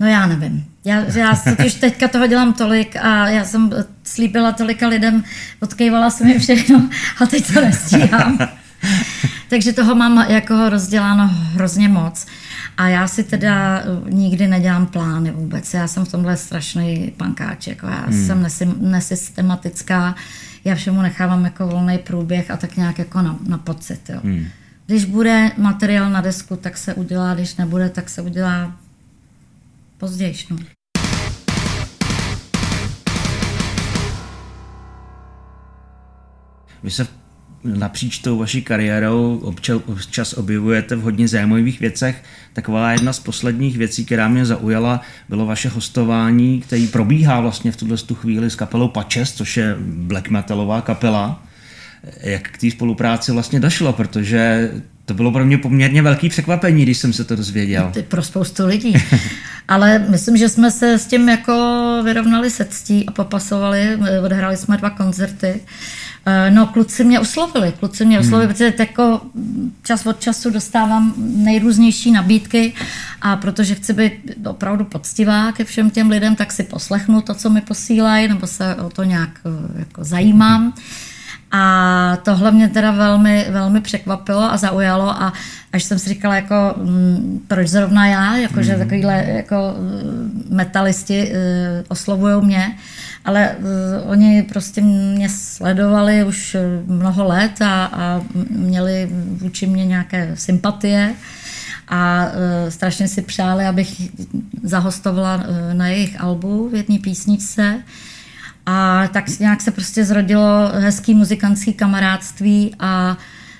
no já nevím. Já, já [laughs] totiž teďka toho dělám tolik a já jsem slíbila tolika lidem, odkejvala jsem mi všechno a teď to nestíhám. [laughs] [laughs] Takže toho mám jako rozděláno hrozně moc. A já si teda eh, nikdy nedělám plány vůbec. Já jsem v tomhle strašný pankáček. Já hmm. jsem nesystematická. Já všemu nechávám jako volný průběh a tak nějak jako na, na pocit. Jo. Hmm. Když bude materiál na desku, tak se udělá, když nebude, tak se udělá později. No.
Vy se napříč tou vaší kariérou občas, občas objevujete v hodně zajímavých věcech. Taková jedna z posledních věcí, která mě zaujala, bylo vaše hostování, který probíhá vlastně v tuhle chvíli s kapelou Pačes, což je black metalová kapela. Jak k té spolupráci vlastně došlo, protože to bylo pro mě poměrně velký překvapení, když jsem se to dozvěděl.
To pro spoustu lidí. [laughs] Ale myslím, že jsme se s tím jako vyrovnali se ctí a popasovali. Odhráli jsme dva koncerty. Eh, no, kluci mě oslovili, kluci mě oslovili, hmm. protože jako čas od času dostávám nejrůznější nabídky a protože chci být opravdu poctivá ke všem těm lidem, tak si poslechnu to, co mi posílají, nebo se o to nějak eh, jako zajímám. A tohle mě teda velmi, velmi překvapilo a zaujalo a až jsem si říkala, jako, mm, proč zrovna já, jako, že hmm. takovýhle jako eh, metalisti uh, oslovují mě ale uh, oni prostě mě sledovali už mnoho let a, a měli vůči mě nějaké sympatie. a uh, strašně si přáli, abych zahostovala uh, na jejich albu v jedné písničce. A tak nějak se prostě zrodilo hezký muzikantský kamarádství a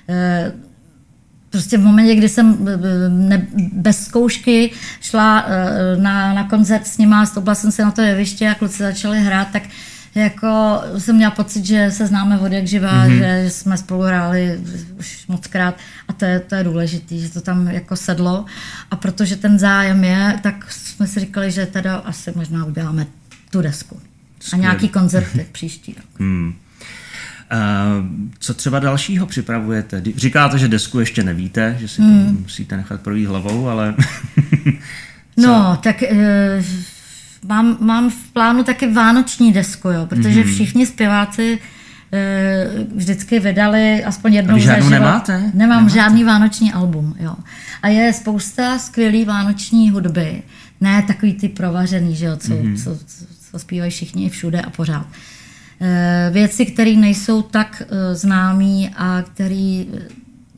uh, prostě v momentě, kdy jsem ne, bez zkoušky šla na, na koncert s nima, stoupla jsem se na to jeviště a kluci začali hrát, tak jako jsem měla pocit, že se známe od jak živá, mm-hmm. že jsme spolu hráli už moc krát a to je, to je důležité, že to tam jako sedlo a protože ten zájem je, tak jsme si říkali, že teda asi možná uděláme tu desku A nějaký koncerty [laughs] příští rok. Hmm.
Uh, co třeba dalšího připravujete? Říkáte, že desku ještě nevíte, že si hmm. to musíte nechat projít hlavou, ale... [laughs]
no, tak uh, mám, mám v plánu taky vánoční desku, jo, protože mm-hmm. všichni zpěváci uh, vždycky vydali aspoň jednou
za život. nemáte?
Nemám
nemáte?
žádný vánoční album, jo. A je spousta skvělý vánoční hudby, ne takový ty provařený, že jo, co, mm-hmm. co, co, co zpívají všichni všude a pořád. Uh, věci, které nejsou tak uh, známý a které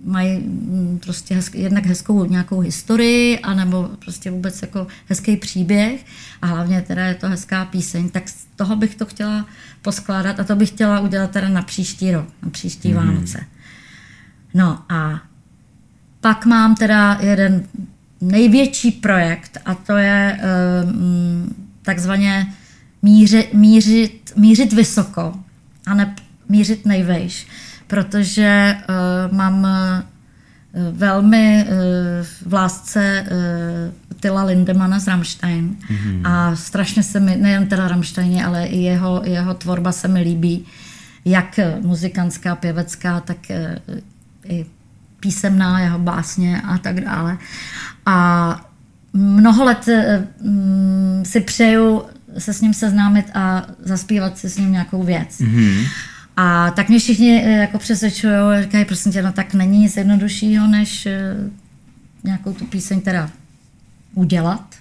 mají mm, prostě hezk, jednak hezkou nějakou historii, anebo prostě vůbec jako hezký příběh a hlavně teda je to hezká píseň, tak z toho bych to chtěla poskládat a to bych chtěla udělat teda na příští rok, na příští mm. Vánoce. No a pak mám teda jeden největší projekt a to je um, takzvaně míři, mířit, mířit vysoko a ne mířit nejvejš protože uh, mám uh, velmi uh, v lásce uh, Tyla Lindemana z Rammstein mm-hmm. a strašně se mi, nejen teda Rammsteině, ale i jeho, jeho tvorba se mi líbí, jak muzikantská, pěvecká, tak uh, i písemná, jeho básně a tak dále. A mnoho let uh, si přeju se s ním seznámit a zaspívat si s ním nějakou věc. Mm-hmm. A tak mě všichni eh, jako přesvědčují, říkají, prosím tě, no tak není nic jednoduššího, než eh, nějakou tu píseň teda udělat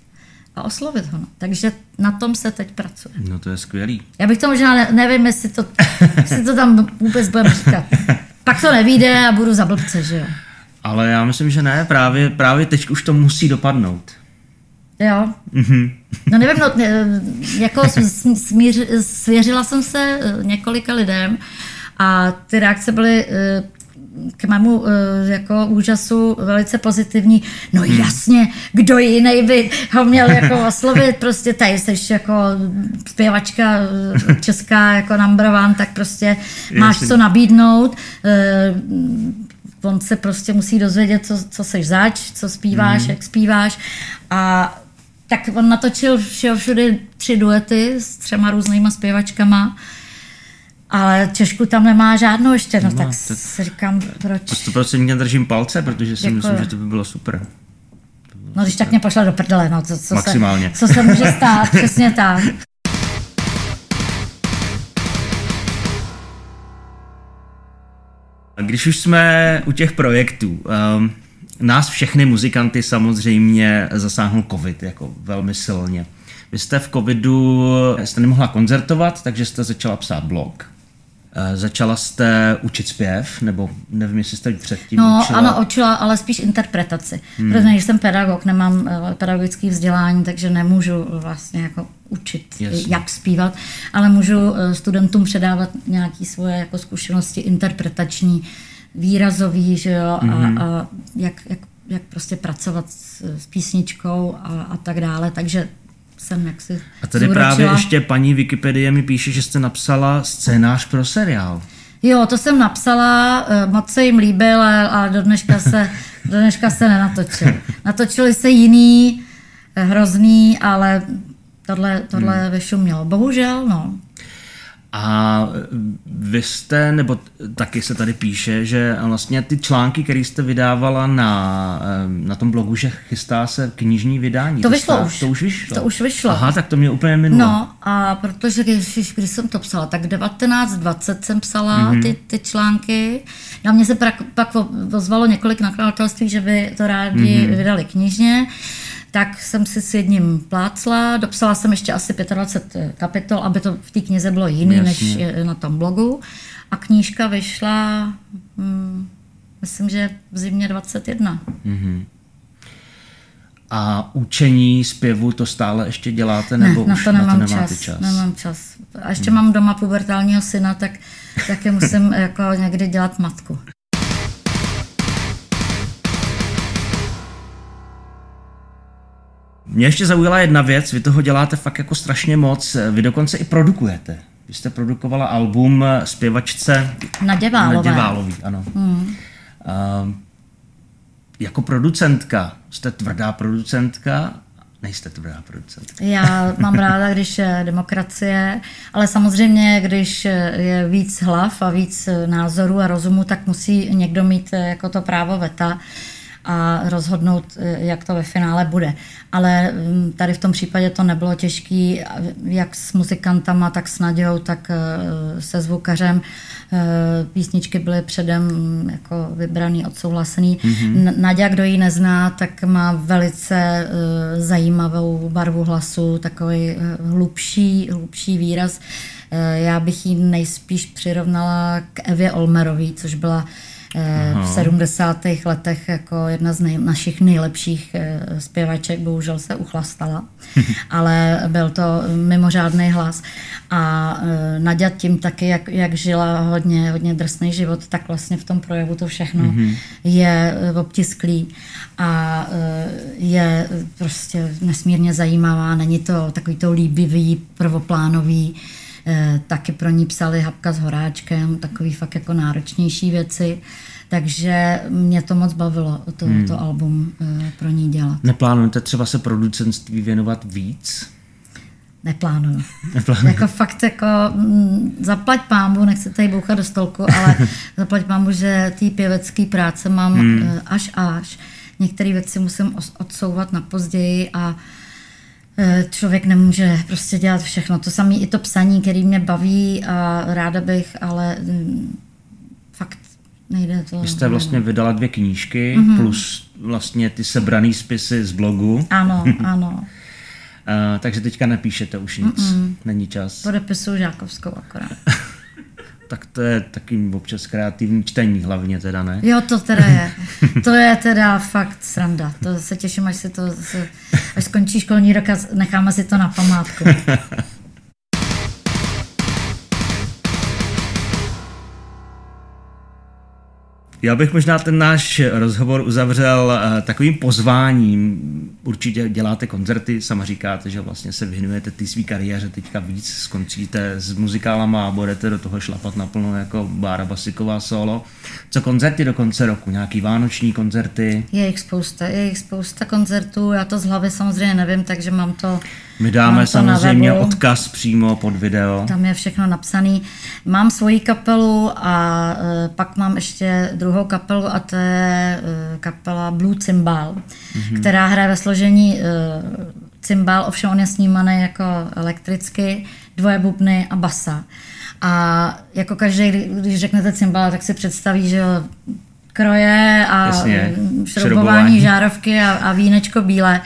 a oslovit ho. No. Takže na tom se teď pracuje.
No to je skvělý.
Já bych to možná, ne, nevím, jestli to, jestli to tam vůbec budeme říkat. Pak to nevíde a budu za blbce, že jo.
Ale já myslím, že ne, právě, právě teď už to musí dopadnout.
Jo. Mm-hmm. No nevím, no, jako smíř, svěřila jsem se eh, několika lidem a ty reakce byly eh, k mému eh, jako úžasu velice pozitivní. No hmm. jasně, kdo jiný by ho měl jako oslovit, [laughs] prostě tady jsi jako zpěvačka česká jako number one, tak prostě máš co nabídnout. On se prostě musí dozvědět, co, co seš zač, co zpíváš, hmm. jak zpíváš a tak on natočil všeho všude tři duety s třema různýma zpěvačkama. Ale Češku tam nemá žádnou ještě, no, no tak, tak si říkám, proč.
To prostě mě držím palce, protože si Děkuji. myslím, že to by bylo super.
No když tak mě pošle do prdele, no co, co,
Maximálně.
Se, co se může [laughs] stát, přesně tak.
Když už jsme u těch projektů, um, nás všechny muzikanty samozřejmě zasáhnul covid jako velmi silně. Vy jste v covidu, jste nemohla koncertovat, takže jste začala psát blog. Eh, začala jste učit zpěv, nebo nevím, jestli jste předtím
No učila. ano, učila, ale spíš interpretaci. Hmm. Protože jsem pedagog, nemám eh, pedagogické vzdělání, takže nemůžu vlastně jako učit, Jasně. jak zpívat, ale můžu eh, studentům předávat nějaké svoje jako zkušenosti interpretační, výrazový, že jo, mm-hmm. a, a jak, jak, jak prostě pracovat s, s písničkou a, a tak dále, takže jsem jaksi
A tady zúročila. právě ještě paní Wikipedie mi píše, že jste napsala scénář pro seriál.
Jo, to jsem napsala, eh, moc se jim líbil a do dneška se, do dneška se nenatočil. [laughs] Natočili se jiný, eh, hrozný, ale tohle, tohle hmm. vyšumělo. Bohužel, no.
A vy jste, nebo taky se tady píše, že vlastně ty články, které jste vydávala na, na tom blogu, že chystá se knižní vydání.
To, to vyšlo už.
To už vyšlo.
To už vyšlo.
Aha, tak to mě úplně minulo.
No a protože když, když jsem to psala, tak 1920 jsem psala mm-hmm. ty, ty články. Na mě se pak, pak ozvalo několik nakladatelství, že by to rádi mm-hmm. vydali knižně tak jsem si s jedním plácla, dopsala jsem ještě asi 25 kapitol, aby to v té knize bylo jiný, Jasně. než na tom blogu. A knížka vyšla, hmm, myslím, že v zimě 21. Mm-hmm.
A učení zpěvu to stále ještě děláte,
Ne,
nebo
na
už
to
na
nemám
to nemáte
čas,
čas?
Nemám čas. A ještě mám doma pubertálního syna, tak taky musím jako někdy dělat matku.
Mě ještě zaujala jedna věc, vy toho děláte fakt jako strašně moc, vy dokonce i produkujete. Vy jste produkovala album zpěvačce
Nadě Válové.
Nadě Válový, ano. Hmm. Uh, jako producentka, jste tvrdá producentka, nejste tvrdá producentka.
Já mám ráda, když je demokracie, ale samozřejmě, když je víc hlav a víc názorů a rozumu, tak musí někdo mít jako to právo veta a rozhodnout, jak to ve finále bude. Ale mm, tady v tom případě to nebylo těžké, jak s muzikantama, tak s Nadějou, tak eh, se zvukařem. Eh, písničky byly předem mm, jako vybraný, odsouhlasený. Mm-hmm. Naděja, kdo ji nezná, tak má velice zajímavou barvu hlasu, takový hlubší, hlubší výraz. Já bych ji nejspíš přirovnala k Evě Olmerový, což byla Aha. v 70. letech jako jedna z nej, našich nejlepších eh, zpěvaček, bohužel se uchlastala, [laughs] ale byl to mimořádný hlas. A eh, Nadia tím taky, jak, jak žila hodně, hodně drsný život, tak vlastně v tom projevu to všechno mm-hmm. je eh, obtisklý a je prostě nesmírně zajímavá. Není to takový to líbivý, prvoplánový, taky pro ní psali Hapka s Horáčkem, takový fakt jako náročnější věci. Takže mě to moc bavilo, to, hmm. to album pro ní dělat.
Neplánujete třeba se producentství věnovat víc?
Neplánuju. Neplánuju. jako fakt jako m, zaplať pámbu, nechci tady bouchat do stolku, ale [laughs] zaplať pámbu, že ty pěvecké práce mám hmm. až až. Některé věci musím odsouvat na později a člověk nemůže prostě dělat všechno. To samé i to psaní, který mě baví a ráda bych, ale fakt nejde to.
Vy jste vlastně vydala dvě knížky mm-hmm. plus vlastně ty sebraný spisy z blogu.
Ano, [laughs] ano.
Uh, takže teďka nepíšete už nic, Mm-mm. není čas.
Podepisuju Žákovskou akorát. [laughs]
tak to je taky občas kreativní čtení hlavně teda, ne?
Jo, to teda je. [laughs] To je teda fakt sranda. To se těším, až si to, až skončí školní rok a necháme si to na památku.
Já bych možná ten náš rozhovor uzavřel uh, takovým pozváním. Určitě děláte koncerty, sama říkáte, že vlastně se věnujete ty svý kariéře teďka víc, skončíte s muzikálama a budete do toho šlapat naplno jako Bára Basiková solo. Co koncerty do konce roku? Nějaký vánoční koncerty?
Je jich spousta, je jich spousta koncertů, já to z hlavy samozřejmě nevím, takže mám to
my dáme samozřejmě odkaz přímo pod video.
Tam je všechno napsané. Mám svoji kapelu a e, pak mám ještě druhou kapelu a to je e, kapela Blue Cymbal, mm-hmm. která hraje ve složení e, cymbal, ovšem on je snímaný jako elektricky, dvoje bubny a basa. A jako každý, když řeknete cymbal, tak si představí, že kroje a Jasně, šroubování žárovky a, a vínečko bílé,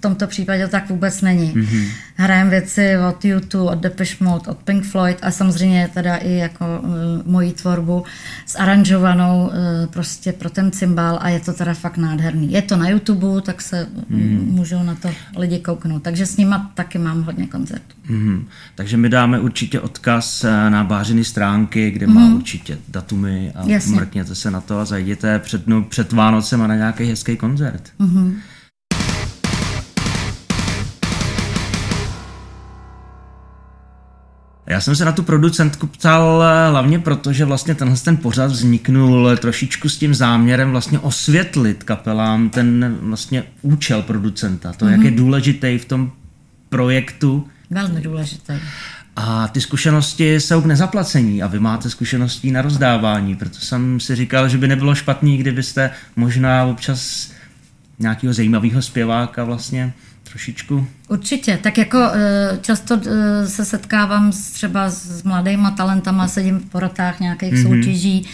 v tomto případě tak vůbec není. Mm-hmm. Hrajeme věci od YouTube, od Depeche Mode, od Pink Floyd a samozřejmě teda i jako uh, moji tvorbu zaranžovanou uh, prostě pro ten cymbal a je to teda fakt nádherný. Je to na YouTube, tak se mm. můžou na to lidi kouknout. Takže s nima taky mám hodně koncertů.
Mm. Takže my dáme určitě odkaz eh, na bářiny stránky, kde mm. má mhm. určitě datumy a Jasně. mrkněte se na to a zajděte před, no, před Vánocem a na nějaký hezký koncert. Mm. Já jsem se na tu producentku ptal eh, hlavně proto, že vlastně tenhle ten pořad vzniknul trošičku s tím záměrem vlastně osvětlit kapelám ten vlastně účel producenta, to, mm-hmm. jak je mhm. důležitý v tom projektu.
Velmi důležitý.
A ty zkušenosti jsou k nezaplacení a vy máte zkušenosti na rozdávání, proto jsem si říkal, že by nebylo špatný, kdybyste možná občas nějakého zajímavého zpěváka vlastně trošičku
Určitě, tak jako eh, často eh, se setkávám s, třeba s mladýma talentama, sedím v porotách nějakých mm-hmm. soutěží.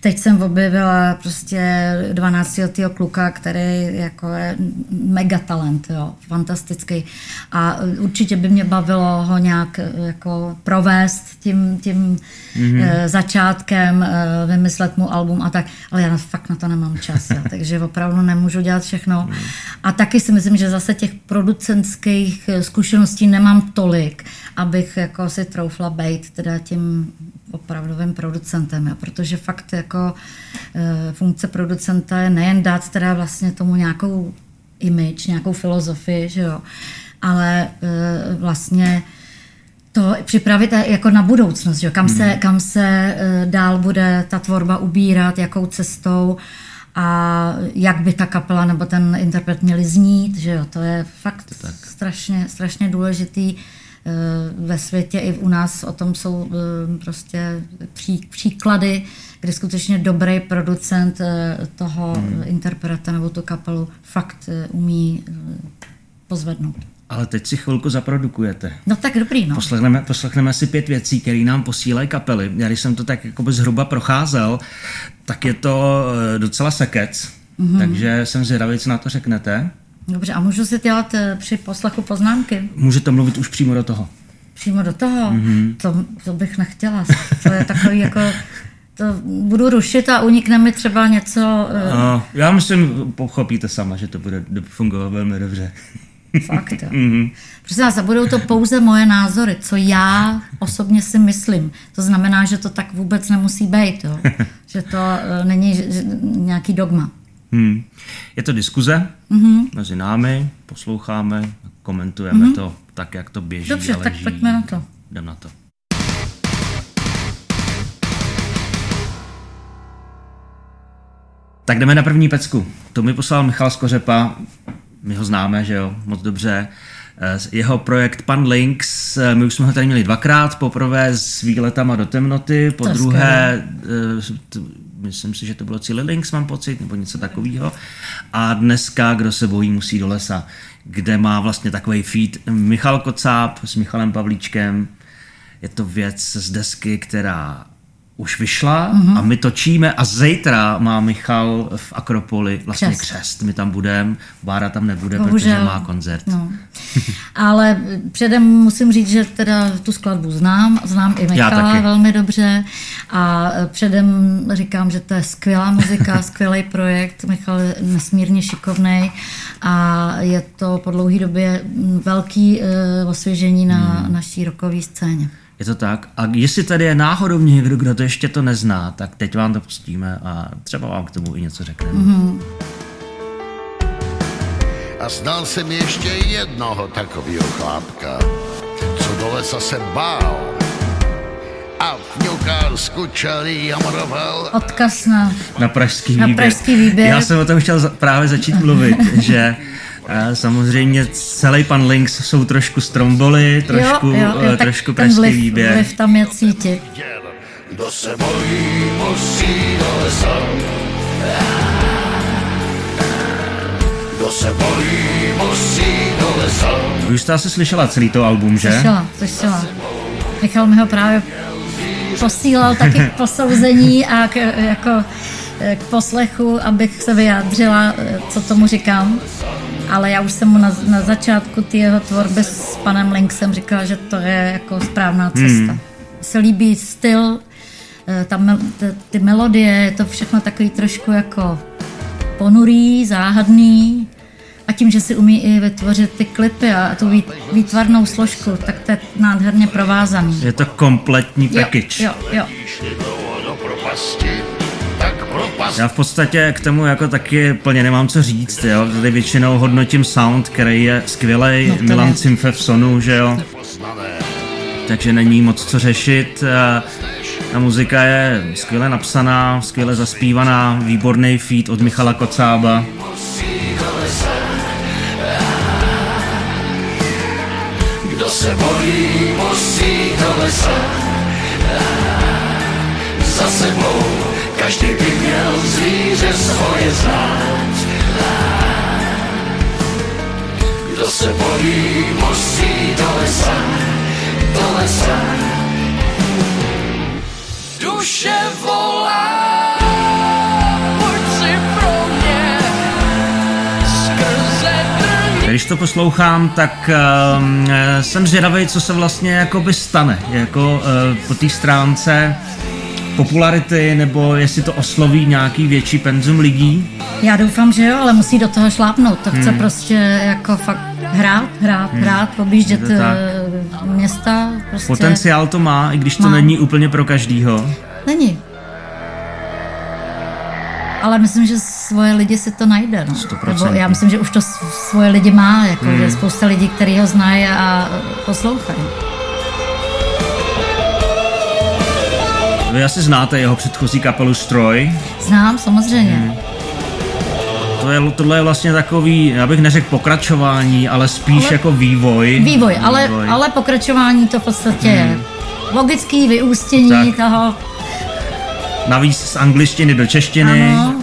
Teď jsem objevila prostě 12 letého kluka, který jako je mega talent, jo, fantastický. A eh, určitě by mě bavilo ho nějak jako provést tím, tím mm-hmm. začátkem, vymyslet mu album a tak, ale já fakt na to nemám čas, jo, [laughs] takže opravdu nemůžu dělat všechno. Mm. A taky si myslím, že zase těch producentských svých eh, zkušeností nemám tolik, abych jako si troufla být teda tím opravdovým producentem, jo? protože fakt jako e, funkce producenta je nejen dát teda vlastně tomu nějakou image, nějakou filozofii, že jo, ale e, vlastně to připravit jako na budoucnost, že? Kam, hmm. se, kam se dál bude ta tvorba ubírat, jakou cestou a jak by ta kapela nebo ten interpret měli znít, že jo, to je fakt tak. strašně, strašně důležitý eh, ve světě i u nás o tom jsou eh, prostě pří, příklady, kdy skutečně dobrý producent eh, toho hmm. interpreta nebo tu kapelu fakt umí pozvednout.
Ale teď si chvilku zaprodukujete.
No tak dobrý, no.
Poslechneme, poslechneme si pět věcí, které nám posílají kapely. Já když jsem to tak jako zhruba procházel, tak je to eh, docela sekec. Mm-hmm. Takže jsem zvědavý, co na to řeknete.
Dobře, a můžu si dělat eh, při poslechu poznámky?
Můžete mluvit už přímo do toho.
Přímo do toho? Mm-hmm. To, to bych nechtěla. To je takový jako... To budu rušit a unikne mi třeba něco...
Uh... No, já myslím, pochopíte sama, že to bude fungovat velmi dobře.
Fakt, jo. Mm-hmm. Prostě nás, budou to pouze moje názory, co já osobně si myslím. To znamená, že to tak vůbec nemusí být, jo. [laughs] že to uh, není že, nějaký dogma.
Hmm. Je to diskuze mm-hmm. mezi námi, posloucháme, komentujeme mm-hmm. to tak, jak to běží.
Dobře, tak pojďme na to.
Jdem na to. Tak jdeme na první pecku. To mi poslal Michal Skořepa my ho známe, že jo, moc dobře. Eh, jeho projekt Pan Links, eh, my už jsme ho tady měli dvakrát, poprvé s výletama do temnoty, po to druhé, eh, myslím si, že to bylo Cíli Links, mám pocit, nebo něco takového. A dneska, kdo se bojí, musí do lesa, kde má vlastně takový feed Michal Kocáb s Michalem Pavlíčkem. Je to věc z desky, která už vyšla mm-hmm. a my točíme a zítra má Michal v Akropoli vlastně křest. křest. My tam budeme, Bára tam nebude, Bohužel. protože má koncert. No.
Ale předem musím říct, že teda tu skladbu znám, znám i Michala velmi dobře a předem říkám, že to je skvělá muzika, [laughs] skvělý projekt. Michal je nesmírně šikovný a je to po dlouhé době velký uh, osvěžení na hmm. naší rokové scéně.
Je to tak. A jestli tady je náhodou někdo, kdo to ještě to nezná, tak teď vám to pustíme a třeba vám k tomu i něco řekneme. Mm-hmm.
A znal jsem ještě jednoho takového chlápka, co do lesa se bál a v ňukársku čelí jamroval.
Odkaz na,
na pražský výběr.
Na pražský výběr.
Já jsem o tom chtěl právě začít mluvit, [laughs] že Samozřejmě celý pan Links jsou trošku stromboli, trošku, jo, jo, jo, eh, trošku pražský vliv, výběr.
Vliv tam je cítit.
Kdo se bojí, musí do lesa. Kdo se bojí, musí do lesa.
Už jste asi slyšela celý to album, že?
Slyšela, slyšela. Michal mi ho právě posílal taky k [laughs] posouzení a k, jako k poslechu, abych se vyjádřila, co tomu říkám ale já už jsem mu na, na začátku ty jeho tvorby s panem Linksem říkala, že to je jako správná hmm. cesta. Hmm. Se líbí styl, eh, ta, ty, ty melodie, je to všechno takový trošku jako ponurý, záhadný a tím, že si umí i vytvořit ty klipy a tu výtvarnou složku, tak to je nádherně provázaný.
Je to kompletní package.
Jo, jo,
jo. Já v podstatě k tomu jako taky plně nemám co říct, jo. Tady většinou hodnotím sound, který je skvělý, no Milan Cimfe v sonu, že jo. Takže není moc co řešit. Ta muzika je skvěle napsaná, skvěle zaspívaná, výborný feed od Michala Kocába. Kdo se bojí, musí do lesa za sebou Každý by zvíře svoje znát. Kdo se
bojí, musí do lesa, do lesa. Duše volá.
Když to poslouchám, tak um, jsem zvědavý, co se vlastně jakoby stane, jako uh, po té stránce popularity, nebo jestli to osloví nějaký větší penzum lidí.
Já doufám, že jo, ale musí do toho šlápnout. To chce hmm. prostě jako fakt hrát, hrát, hmm. hrát, objíždět eh, města. Prostě.
Potenciál to má, i když to
Má.
není úplně pro každýho.
Není. Ale myslím, že svoje lidi si to najde. No.
100%.
Nebo já myslím, že už to svoje lidi má, jako, hmm. že spousta lidí, kteří ho znají a poslouchají.
Vy asi znáte jeho předchozí kapelu Stroj.
Znám, samozřejmě.
Hmm. To je, tohle je vlastně takový, já bych neřekl pokračování, ale spíš
Ale-
jako vývoj.
Vývoj, ale, ale pokračování to v podstatě je. Logický vyústění
Hmm. Tak.
toho,
Navíc z angličtiny do češtiny.
ano,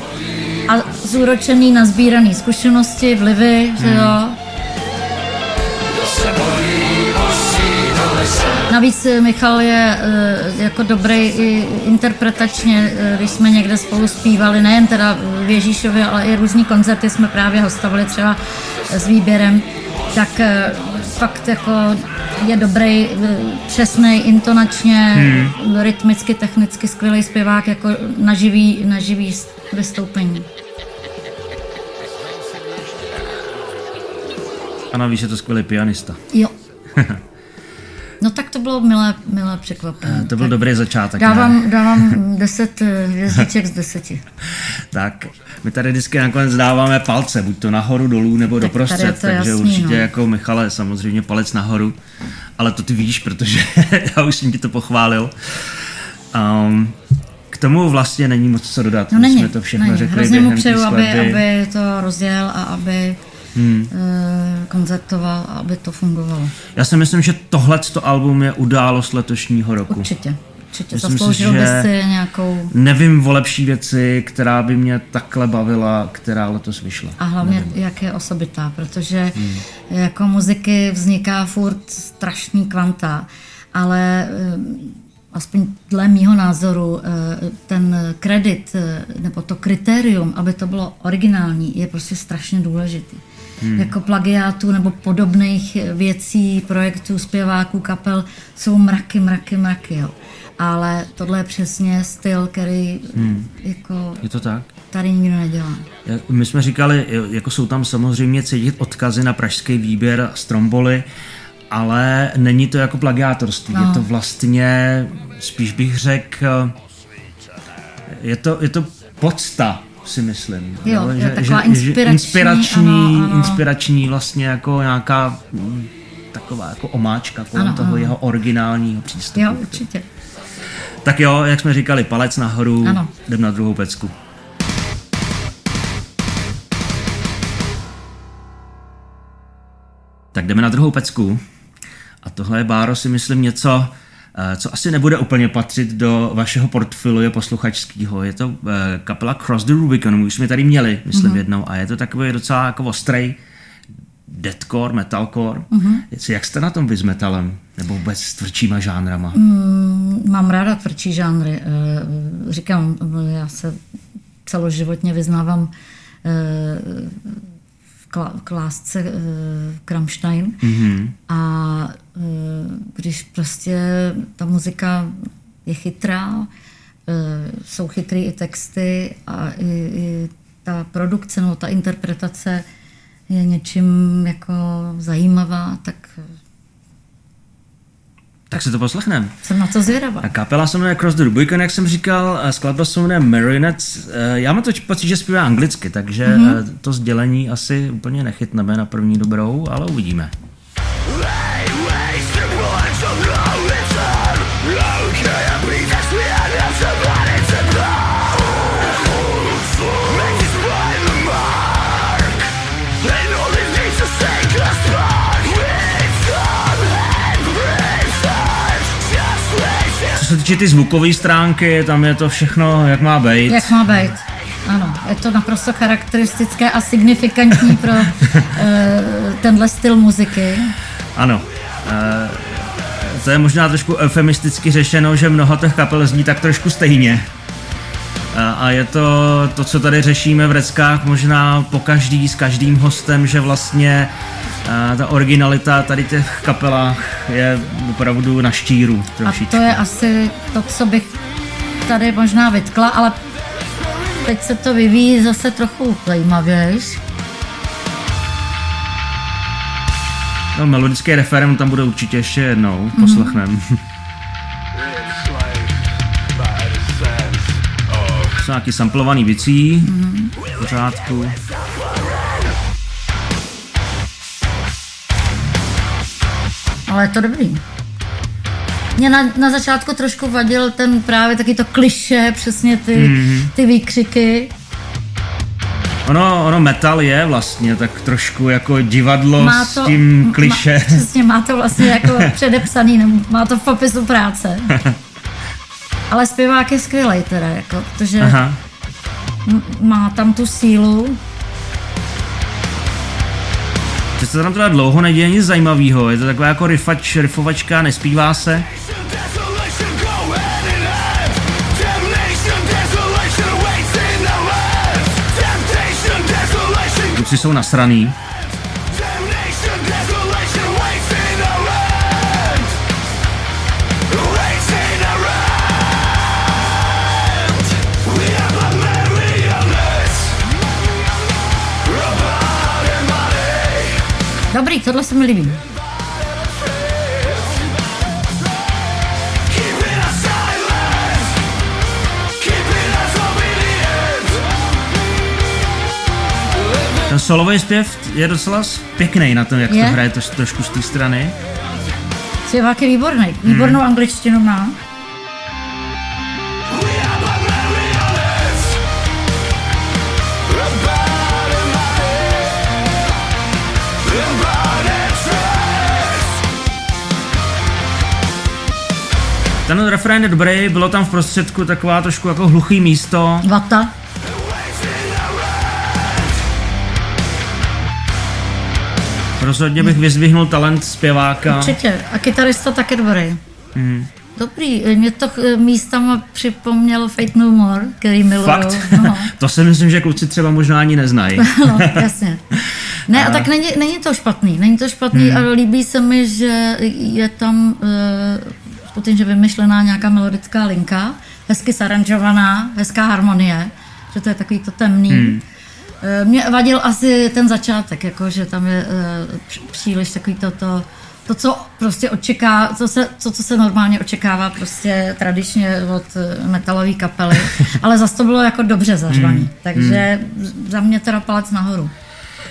a zúročený na sbíraný zkušenosti, vlivy, že jo. Navíc eh, Michal je eh, jako dobrý i interpretačně, eh, když jsme někde spolu zpívali, nejen teda v Ježíšově, ale i různý koncerty jsme právě hostovali třeba s výběrem, tak fakt jako je dobrý, přesný, intonačně, hmm. rytmicky, technicky skvělý zpěvák jako na živý, na živý vystoupení.
A navíc je to skvělý pianista.
Jo. [laughs] No tak to bylo milé, milé překvapení.
Eh, To byl
Tak
dobrý začátek. ne?
Dávám, dávám 10 eh, hvězdiček z 10. [laughs]
Tak, my tady vždycky nakonec dáváme palce, buď to nahoru, dolů nebo
Tak
doprostřed, takže
jasný,
určitě
no.
jako Michale, samozřejmě palec nahoru, ale to ty víš, protože [laughs] já už jsem ti to pochválil. Um, k tomu vlastně není moc co dodat,
No
my
není,
jsme to všechno
není.
řekli
Hrozně mu přeju, aby, aby to rozjel a aby hmm. uh, koncertoval a aby to fungovalo.
Já si myslím, že tohle album je událost letošního roku.
Určitě. Určitě.
Myslím si,
Zasloužil by
že-
si nějakou...
Nevím o lepší věci, která by mě takhle bavila, která letos vyšla.
A hlavně, jak je osobitá, protože hmm. jako muziky vzniká furt strašný kvanta, ale eh, aspoň dle mýho názoru eh, ten kredit eh, nebo to kritérium, aby to bylo originální, je prostě strašně důležitý. Hmm. Jako plagiátů nebo podobných věcí, projektů, zpěváků, kapel jsou mraky, mraky, mraky. Jo. Ale tohle je přesně styl, který hmm. jako
Je to tak?
tady nikdo nedělá.
My jsme říkali, jako jsou tam samozřejmě cítit odkazy na pražský výběr Stromboly, ale není to jako plagiátorství, no. je to vlastně, spíš bych řekl, je to, je to podsta, si myslím.
Jo, je taková inspirační,
inspirační,
ano, ano.
inspirační vlastně jako nějaká mm, taková jako omáčka kolem
Ano,
toho
ano.
jeho originálního přístupu.
Jo, určitě.
Tak jo, jak jsme říkali, palec nahoru,
Ano.
jdem na druhou pecku. Tak jdeme na druhou pecku. A tohle je, Báro, si myslím něco, eh, co asi nebude úplně patřit do vašeho portfolia posluchačského. Je to eh, kapela Cross the Rubicon, už jsme tady měli, myslím, mm-hmm. jednou. A je to takový docela jako ostrej deathcore, metalcore. Mm-hmm. Jak jste na tom vy s metalem? Nebo vůbec s tvrdšíma žánrama? Mm.
Mám ráda tvrdší žánry. Eh, Říkám, já se celoživotně vyznávám v kla- k lásce eh, k Rammstein. Mm-hmm. A když prostě ta muzika je chytrá, eh, jsou chytrý i texty a i, i ta produkce, no ta interpretace je něčím jako zajímavá, tak
Tak si to poslechneme.
jsem na to zvědavá.
A kapela se jmenuje Cross the Rubicon, jak jsem říkal, a skladba se jmenuje Marionettes. Eh, Já mám to pocit, že zpívá anglicky, takže mm-hmm. to sdělení asi úplně nechytneme na první dobrou, ale uvidíme. Týče ty zvukové stránky, tam je to všechno, jak má být.
Jak má být. Ano, je to naprosto charakteristické a signifikantní pro uh, [laughs] tenhle styl muziky?
Ano. E, to je možná trošku eufemisticky řešeno, že mnoho těch kapel zní tak trošku stejně. A je to to, co tady řešíme v Reckách, možná po každý s každým hostem, že vlastně ta originalita tady těch kapelách je opravdu na štíru
trošičku. A to je asi to, co bych tady možná vytkla, ale teď se to vyvíjí zase trochu zajímavější.
No, melodický referendum tam bude určitě ještě jednou, mm-hmm. poslechneme. Jsou nějaký samplovaný bicí, mm-hmm. v pořádku.
Ale je to dobrý. Mě na, na začátku trošku vadil ten právě taky to kliše, přesně ty, mm-hmm. ty výkřiky.
Ono, ono metal je vlastně tak trošku jako divadlo má to, s tím kliše.
Má, [laughs] přesně, má to vlastně jako [laughs] předepsaný, má to v popisu práce. [laughs] Ale zpěvák je skvělý teda, jako, protože Aha. má tam tu sílu.
Se tam teda dlouho neděje nic zajímavého, je to taková jako rifač, rifovačka, nespívá se. Kluci jsou nasraný.
Dobrý, tohle se mi líbí.
Ten solový zpěv je docela pěkný na tom, jak je? to hraje to, trošku z té strany.
Je výborný. Výbornou hmm. angličtinu má.
Ten refrén je dobrý, bylo tam v prostředku taková trošku jako hluchý místo.
Vata.
Rozhodně bych vyzvihnul talent zpěváka.
Určitě. A kytarista taky dobrý. Mm. Dobrý, mě to eh, místama připomnělo Fate No More, který miluju.
Fakt? No. [laughs] to si myslím, že kluci třeba možná ani neznají. [laughs]
no, jasně. Ne, a, [laughs] a tak není, není to špatný, není to špatný hmm. a líbí se mi, že je tam uh, skutečně vymyšlená nějaká melodická linka, hezky saranžovaná, hezká harmonie, že to je takový to temný. Hmm. Eh, mě vadil asi ten začátek, jako, že tam je uh, příliš takový to, to, to, co prostě očeká, co se, co, co se normálně očekává prostě tradičně od eh, metalové kapely, [laughs] ale zase to bylo jako dobře zařvaný, hmm. takže hmm. za mě teda palec nahoru.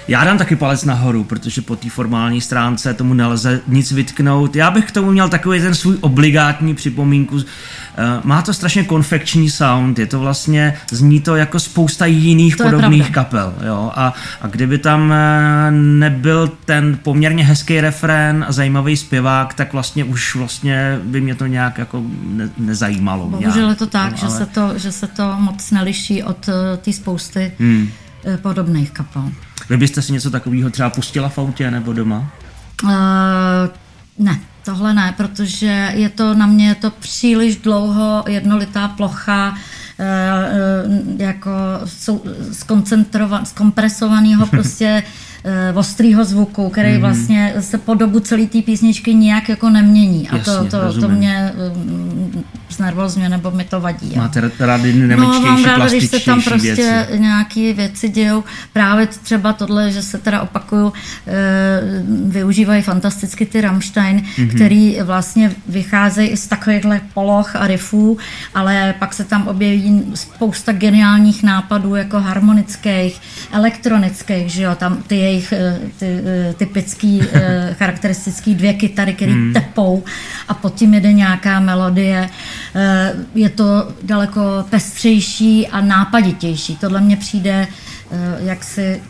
Já dám taky palec nahoru, protože po té formální stránce tomu nelze nic vytknout. Já bych k tomu měl takový ten svůj obligátní připomínku. Eh, má to strašně konfekční sound, je to vlastně, zní to jako spousta jiných to podobných kapel. Jo? A, a kdyby tam eh, nebyl ten poměrně hezký refrén a zajímavý zpěvák, tak vlastně už vlastně by mě to nějak jako ne, nezajímalo.
Bohužel nějak, je to tak, ale... že, se to, že se to moc neliší od uh, té spousty hmm. Podobných kapel.
Vy byste si něco takového třeba pustila v autě nebo doma? Uh,
ne, tohle ne, protože je to na mě je to příliš dlouho jednolitá plocha, uh, jako skoncentrovaného, zkompresovaného [laughs] prostě ostrýho zvuku, který mm. vlastně se po dobu celé té písničky nijak jako nemění. A Jasně, to, to, to mě um, znervozňuje, nebo mi to vadí.
Máte rádi nemečtější, No, mám ráda, když se tam prostě
věci. nějaké věci dějou. Právě třeba tohle, že se teda opakuju, e, využívají fantasticky ty Rammstein, mm-hmm. který vlastně vycházejí z takovýchhle poloh a riffů, ale pak se tam objeví spousta geniálních nápadů, jako harmonických, elektronických, že jo, tam ty jejich eh, ty, eh, typický [laughs] charakteristický dvě kytary, které mm. tepou a pod tím jede nějaká melodie. Eh, je to daleko pestřejší a nápaditější. Tohle mně přijde eh, jaksi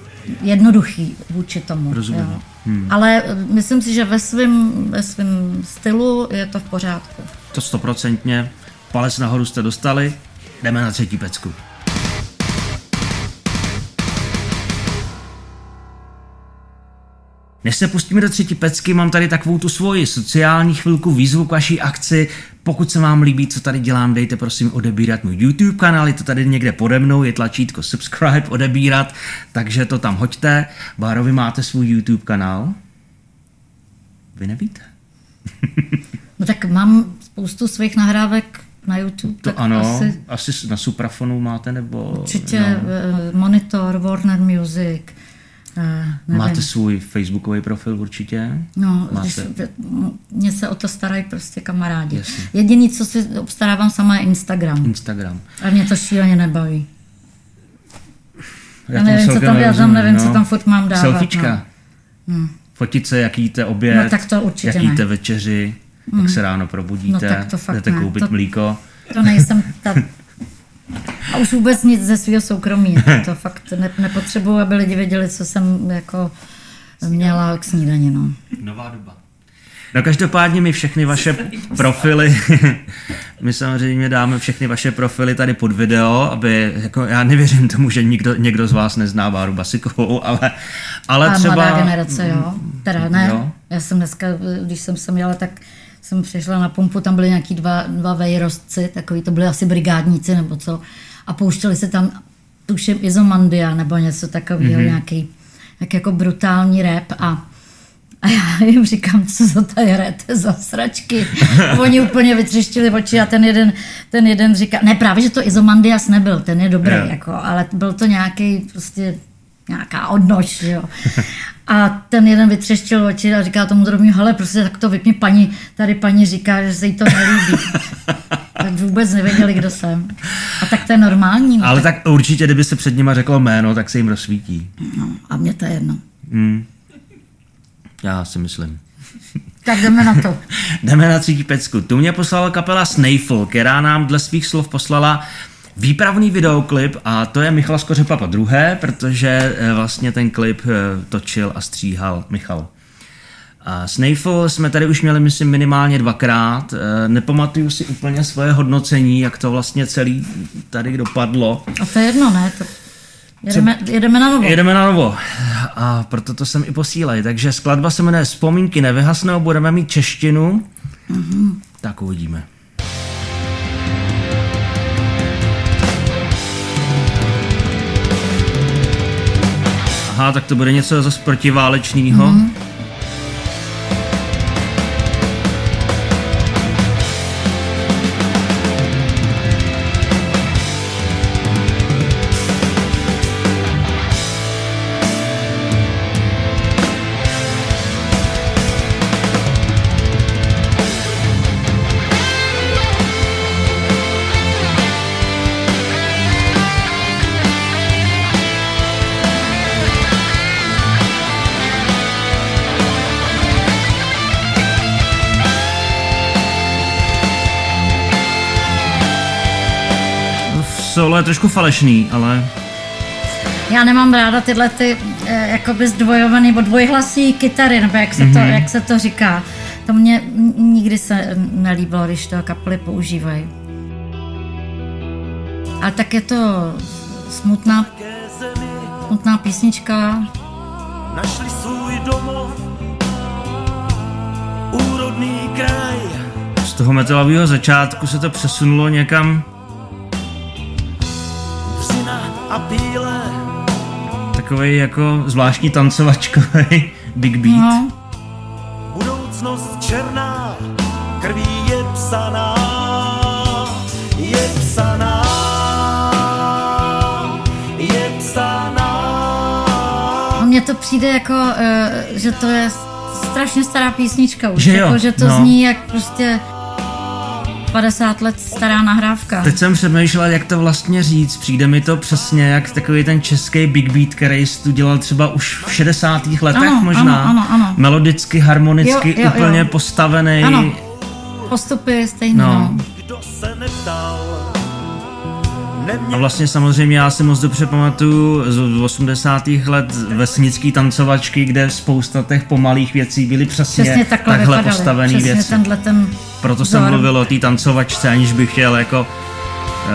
jednoduchý vůči tomu.
Rozumím. Jo. Hmm.
Ale eh, myslím si, že ve svém ve svým stylu je to v pořádku.
To stoprocentně. Palec nahoru jste dostali, jdeme na třetí pecku. Než se pustíme do třetí pecky, mám tady takovou tu svoji sociální chvilku výzvu k vaší akci. Pokud se vám líbí, co tady dělám, dejte prosím odebírat můj YouTube kanál, je to tady někde pode mnou, je tlačítko subscribe, odebírat, takže to tam hoďte. Báro, vy máte svůj YouTube kanál? Vy nevíte? [laughs]
No tak mám spoustu svých nahrávek na YouTube.
To
tak
ano,
Asi,
asi na Suprafonu máte, nebo...
určitě
no.
no. Monitor, Warner Music. Eh, nevím.
Máte svůj facebookový profil určitě?
No,
Máte.
když, mě se o to starají prostě kamarádi.
Jasně.
Jediný, co si obstarávám sama, je Instagram.
Instagram.
A mě to šíleně nebaví. Já
tomu
nevím, co tam, já tam nevím,
no.
co tam furt mám dávat.
Selfiečka.
No.
Fotit se, jak jíte oběd,
No, tak to určitě
jak
ne.
jíte večeři, jak se ráno probudíte,
No, tak to fakt
jdete
ne.
koupit
To-
mlíko.
To nejsem ta... [laughs] Už vůbec nic ze svého soukromí. To, to fakt ne, nepotřebuju, aby lidi věděli, co jsem jako měla k snídani. No.
Nová doba. No každopádně my všechny vaše profily, [laughs] my samozřejmě dáme všechny vaše profily tady pod video, aby, jako já nevěřím tomu, že nikdo, někdo z vás nezná Báru Basikovou, ale, ale
A
třeba...
mladá generace, jo. Teda ne.
Jo.
Já jsem dneska, když jsem sem jela, tak jsem přišla na pumpu, tam byly nějaký dva, dva vejrostci, takový to byly asi brigádníci nebo co. A pouštěli se tam, tuším, Izomandia nebo něco takového, mm-hmm. nějaký jak jako brutální rap a a já [laughs] jim říkám, co za tady hrajete za sračky. [laughs] Oni úplně vytřeštili oči a ten jeden, ten jeden říká, ne právě, že to Izomandias nebyl, ten je dobrý,
Jo.
jako, ale byl to nějaký prostě nějaká odnož, jo. [laughs] A ten jeden vytřeštil oči a říká tomu druhému, hele, prostě tak to vypni paní, tady paní říká, že se jí to nelíbí. [laughs] tak vůbec nevěděli, kdo jsem. A tak to je normální. No,
Ale tak určitě, kdyby se před nima řeklo jméno, tak se jim rozsvítí.
no, a mě to je jedno.
Hmm. Já si myslím.
Tak jdeme na to. [laughs]
Jdeme na třetí pecku. Tu mě poslala kapela Snayful, která nám dle svých slov poslala výpravný videoklip a to je Michal Skořepa druhé, protože eh, vlastně ten klip eh, točil a stříhal Michal. A Snayful jsme tady už měli, myslím, minimálně dvakrát. Eh, Nepamatuju si úplně svoje hodnocení, jak to vlastně celý tady dopadlo.
A to je jedno, ne? To jedeme, jedeme na novo.
Jedeme na novo. A proto to jsem i posílej. Takže skladba se jmenuje Vzpomínky nevyhasnou, budeme mít češtinu. Mm-hmm. Tak uvidíme. Aha, tak to bude něco zase protiválečného. Mm-hmm. Solo je trošku falešný, ale
Já nemám ráda tyhle ty eh, jakoby zdvojované nebo dvojhlasí kytary, nebo jak se, mm-hmm. to, jak se to říká. To mě nikdy se nelíbilo, když to kapely používají. Ale tak je to smutná, smutná písnička.
našli svůj domov, úrodný kraj.
z toho metalového začátku se to přesunulo někam
a bílé,
takový jako zvláštní tancovačkový [laughs] big beat.
No,
budoucnost černá, krví je psaná, je psaná, je psaná.
mně to přijde jako, eh, že to je strašně stará písnička už.
Že jo,
jako, že to
no.
zní jak prostě 50 let stará nahrávka.
Teď jsem přemýšlel, jak to vlastně říct. Přijde mi to přesně jak takový ten český big beat, který jsi tu dělal třeba už v 60. letech
Ano,
možná.
ano, ano, ano.
Melodicky, harmonicky,
Jo, jo,
úplně
jo.
postavený.
Ano, postupy stejné.
No.
No.
Kdo se neptal,
A vlastně samozřejmě já si moc dobře pamatuju z 80. let vesnický tancovačky, kde spousta těch pomalých věcí byly přesně,
Přesně takhle,
takhle
vypadaly.
postavený
Přesně
věci.
ten
Proto jsem
vzor.
mluvil o té tancovačce, aniž bych chtěl jako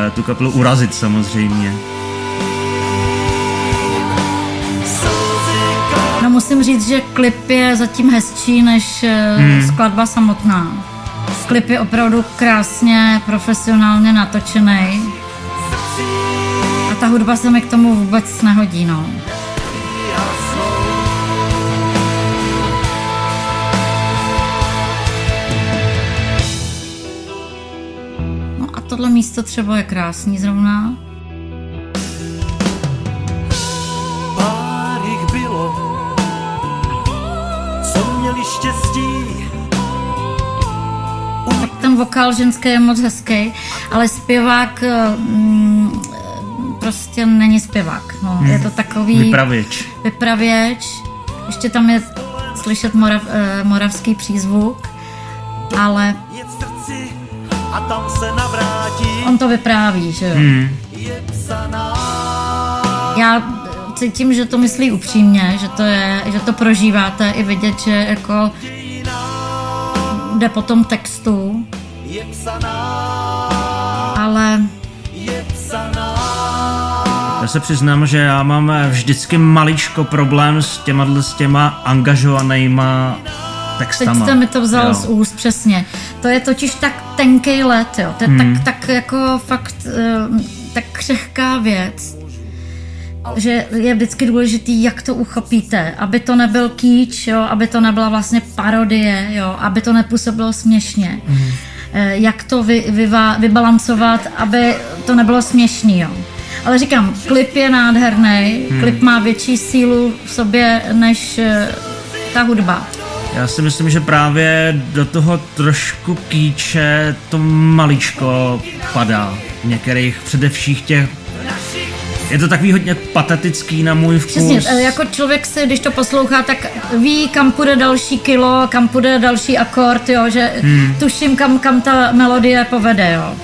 eh, tu kapelu urazit samozřejmě.
No musím říct, že klip je zatím hezčí než hmm. skladba samotná. Klip je opravdu krásně, profesionálně natočený. A ta hudba se mi k tomu vůbec nehodí, no. No a tohle místo třeba je krásný zrovna.
Pár jich bylo, co měli štěstí,
tak ten vokál ženský je moc hezký, ale zpěvák mm, prostě není zpěvák. No. Hmm. Je to takový...
Vypravěč.
Vypravěč. Ještě tam je slyšet morav, eh, moravský přízvuk, ale
a tam se navrátí.
on to vypráví, že jo.
Hmm.
Já cítím, že to myslí upřímně, že to je, že to prožíváte i vidět, že jako jde po tom textu,
Je psaná.
Já se přiznám, že já mám vždycky maličko problém s těma, s těma angažovanýma
teď
textama.
jste mi to vzal
Jo.
z úst, přesně. To je totiž tak tenký let, jo. To je
Hmm.
tak, tak jako fakt eh, tak křehká věc, že je vždycky důležitý, jak to uchopíte, aby to nebyl kýč, jo, aby to nebyla vlastně parodie, jo, aby to nepůsobilo směšně.
Hmm.
Eh, Jak to vy, vyva, vybalancovat, aby to nebylo směšný, jo. Ale říkám, klip je nádherný,
Hmm.
klip má větší sílu v sobě než eh, ta hudba.
Já si myslím, že právě do toho trošku kýče to maličko padá. V některých předevších těch je to takový hodně patetický na můj vkus.
Přesně, eh, jako člověk si, když to poslouchá, tak ví, kam půjde další kilo, kam půjde další akord, jo, že hmm. tuším, kam, kam ta melodie povede, jo.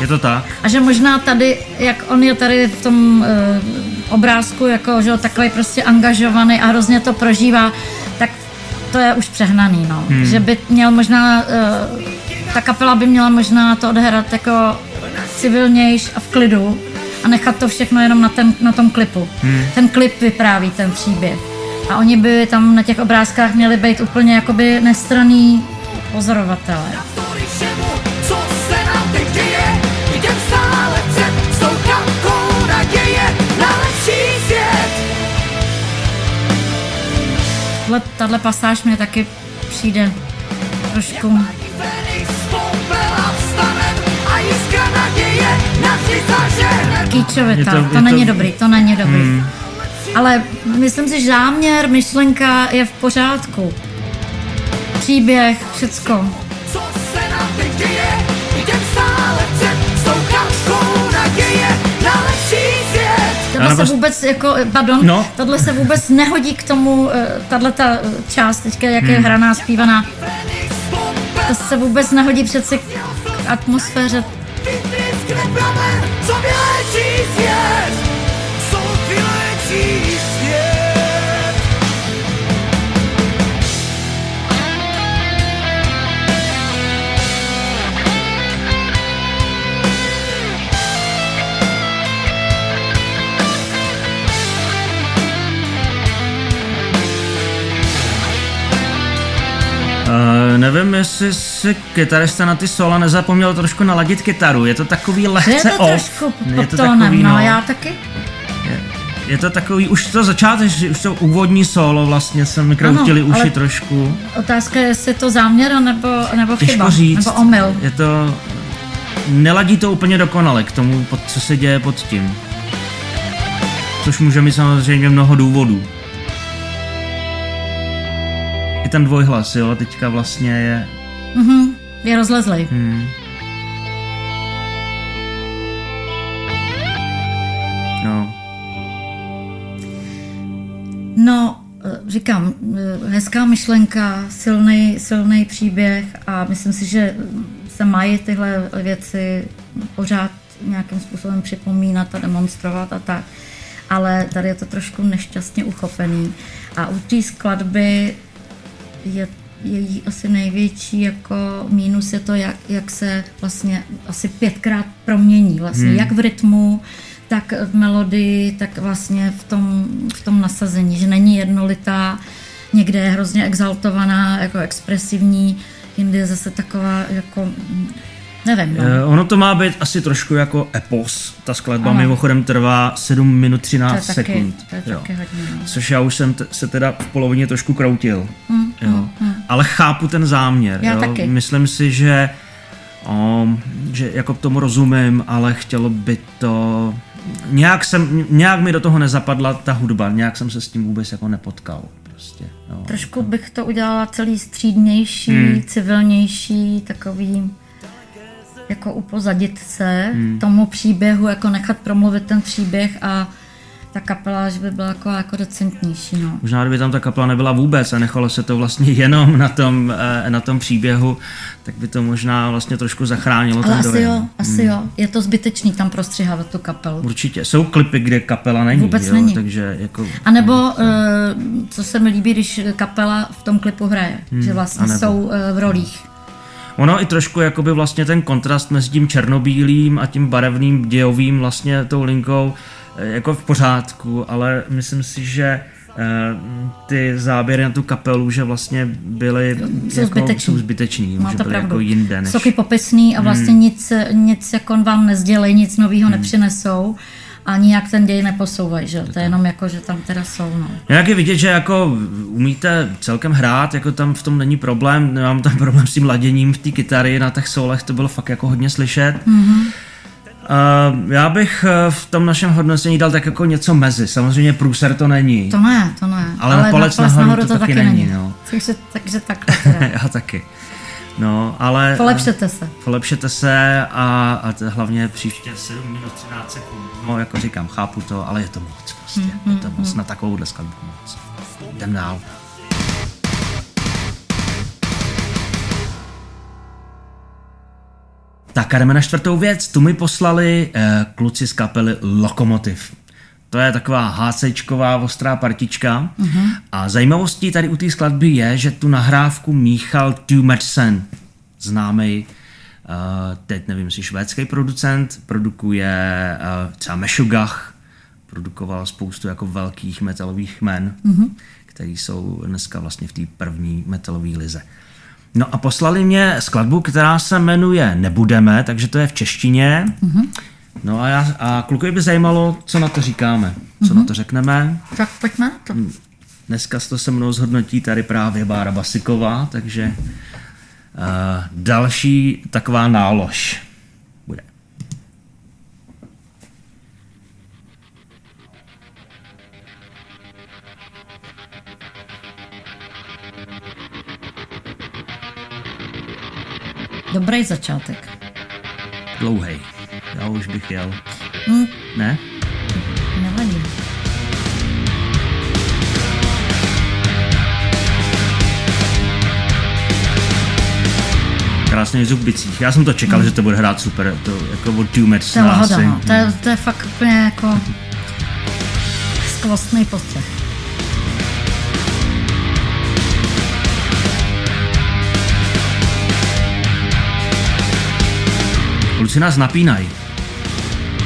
Je to tak?
A že možná tady, jak on je tady v tom uh, obrázku, jako, že takový prostě angažovaný a hrozně to prožívá, tak to je už přehnaný, no. Hmm. Že by měl možná, uh, ta kapela by měla možná to odehrát jako civilnějš a v klidu a nechat to všechno jenom na, ten, na tom klipu. Hmm. Ten klip vypráví ten příběh. A oni by tam na těch obrázkách měli být úplně jakoby nestraný pozorovatelé. Tahle, tahle pasáž mě taky přijde trošku...
Fenix z popela vstanem a jiskra naděje navždy zažene.
Kýčovitá,
Je
to,
to-
není
to-
dobrý, to není dobrý. Hmm. Ale myslím si, že záměr, myšlenka je v pořádku. Příběh, všecko. Tohle
Já
se vůbec, jako, pardon,
No.
tohle se vůbec nehodí k tomu, tahle ta část teďka, jak je hraná, zpívaná, to se vůbec nehodí přeci k atmosféře.
Uh, nevím, jestli si kytarista na ty sola nezapomněl trošku naladit kytaru. Je to takový lehce
je to
off.
trošku
je to
tónem,
takový,
no, já taky.
Je, je to takový, už to začátek, už to úvodní solo vlastně se mi kroutili
Ano,
uši trošku.
Otázka je, jestli je to záměr nebo, nebo chyba,
říct.
nebo omyl.
Je to, neladí to úplně dokonale k tomu, pod, co se děje pod tím. Což může mít samozřejmě mnoho důvodů. I ten dvojhlas, jo, teďka vlastně je...
Mhm, je rozlezlej.
Hmm. No,
No, eh, říkám, eh, hezká myšlenka, silný, silný příběh a myslím si, že se mají tyhle věci pořád nějakým způsobem připomínat a demonstrovat a tak. Ale tady je to trošku nešťastně uchopený. A u té skladby je její asi největší jako mínus je to, jak, jak se vlastně asi pětkrát promění vlastně, hmm. jak v rytmu, tak v melodii, tak vlastně v tom, v tom nasazení, že není jednolitá, někde je hrozně exaltovaná, jako expresivní, jinde je zase taková jako, nevím, no.
Eh, Ono to má být asi trošku jako epos. Ta skladba
Ano.
mimochodem trvá 7 minut 13
To je taky-
sekund.
to je
jo.
taky hodně, no.
Což já už jsem t- se teda v polovině trošku kroutil. jo. Ale chápu ten záměr.
Já
jo.
taky.
Myslím si, že, um, že jako tomu rozumím, ale chtělo by to... Nějak, jsem, nějak mi do toho nezapadla ta hudba, nějak jsem se s tím vůbec jako nepotkal. Prostě, jo.
Trošku bych to udělala celý střídnější, hmm. civilnější, takový jako upozadit se hmm. tomu příběhu, jako nechat promluvit ten příběh a ta kapela, že by byla jako, jako decentnější, no.
Možná, kdyby tam ta kapela nebyla vůbec a nechalo se to vlastně [laughs] jenom na tom, eh, na tom příběhu, tak by to možná vlastně trošku zachránilo
Ale
ten
asi
dojem.
jo, asi jo. Je to zbytečný tam prostřihávat tu kapelu.
Určitě. Jsou klipy, kde kapela není,
Vůbec
jo?
není.
takže jako...
A nebo, eh, co se mi líbí, když kapela v tom klipu hraje, že vlastně
anebo.
jsou eh, v rolích.
Ono i trošku jakoby vlastně ten kontrast mezi tím černobílým a tím barevným dějovým vlastně tou linkou eh, jako v pořádku, ale myslím si, že eh, ty záběry na tu kapelu, že vlastně byly
Jsou
jako,
zbytečný.
jsou zbytečný že byly
pravdu.
jako jinde. Než...
Soky popisný a vlastně
Hmm.
nic, nic jako vám nezdělej, nic nového nepřinesou a nijak ten děj neposouvají, že? To je jenom jako, že tam teda jsou, no.
Jak je vidět, že jako umíte celkem hrát, jako tam v tom není problém, nemám tam [laughs] problém s tím laděním v té kytary, na těch solech to bylo fakt jako hodně slyšet. Mm-hmm. Uh, já bych uh, v tom našem hodnocení dal tak jako něco mezi. Samozřejmě průser to není.
To ne, to ne.
Ale na palec nahoru to taky není, no.
Takže, takže takhle [laughs]
já taky. No, ale...
Polepšete se.
Polepšete se a, a to hlavně příště 7 minut 13 sekund. No, jako říkám, chápu to, ale je to moc prostě.
Mm-hmm.
Je to moc na takovouhle skladbu moc. Jdem dál. Tak a jdeme na čtvrtou věc. Tu mi poslali eh, kluci z kapely Lokomotiv. To je taková HCčková ostrá partička. Uh-huh. A zajímavostí tady u té skladby je, že tu nahrávku míchal Too Much Sen, známý uh, teď nevím, jestli švédský producent, produkuje uh, třeba Meshuggah, produkoval spoustu jako velkých metalových men, mm-hmm. který jsou dneska vlastně v té první metalové lize. No a poslali mě skladbu, která se jmenuje Nebudeme, takže to je v češtině. Mm-hmm. No a, já, a klukovi by zajímalo, co na to říkáme, co mm-hmm. na to řekneme.
Tak pojďme na to.
Dneska to se mnou zhodnotí tady právě Bára Basiková, takže uh, další taková nálož bude.
Dobrý začátek.
Dlouhej. Já už bych jel.
Hm,
Ne?
nevadí.
Krásný zvuk bicích. Já jsem to čekal, že to bude hrát super. To jako od Match
To je no. To je, to je fakt úplně jako skvostný postřeh.
Kluci nás napínají.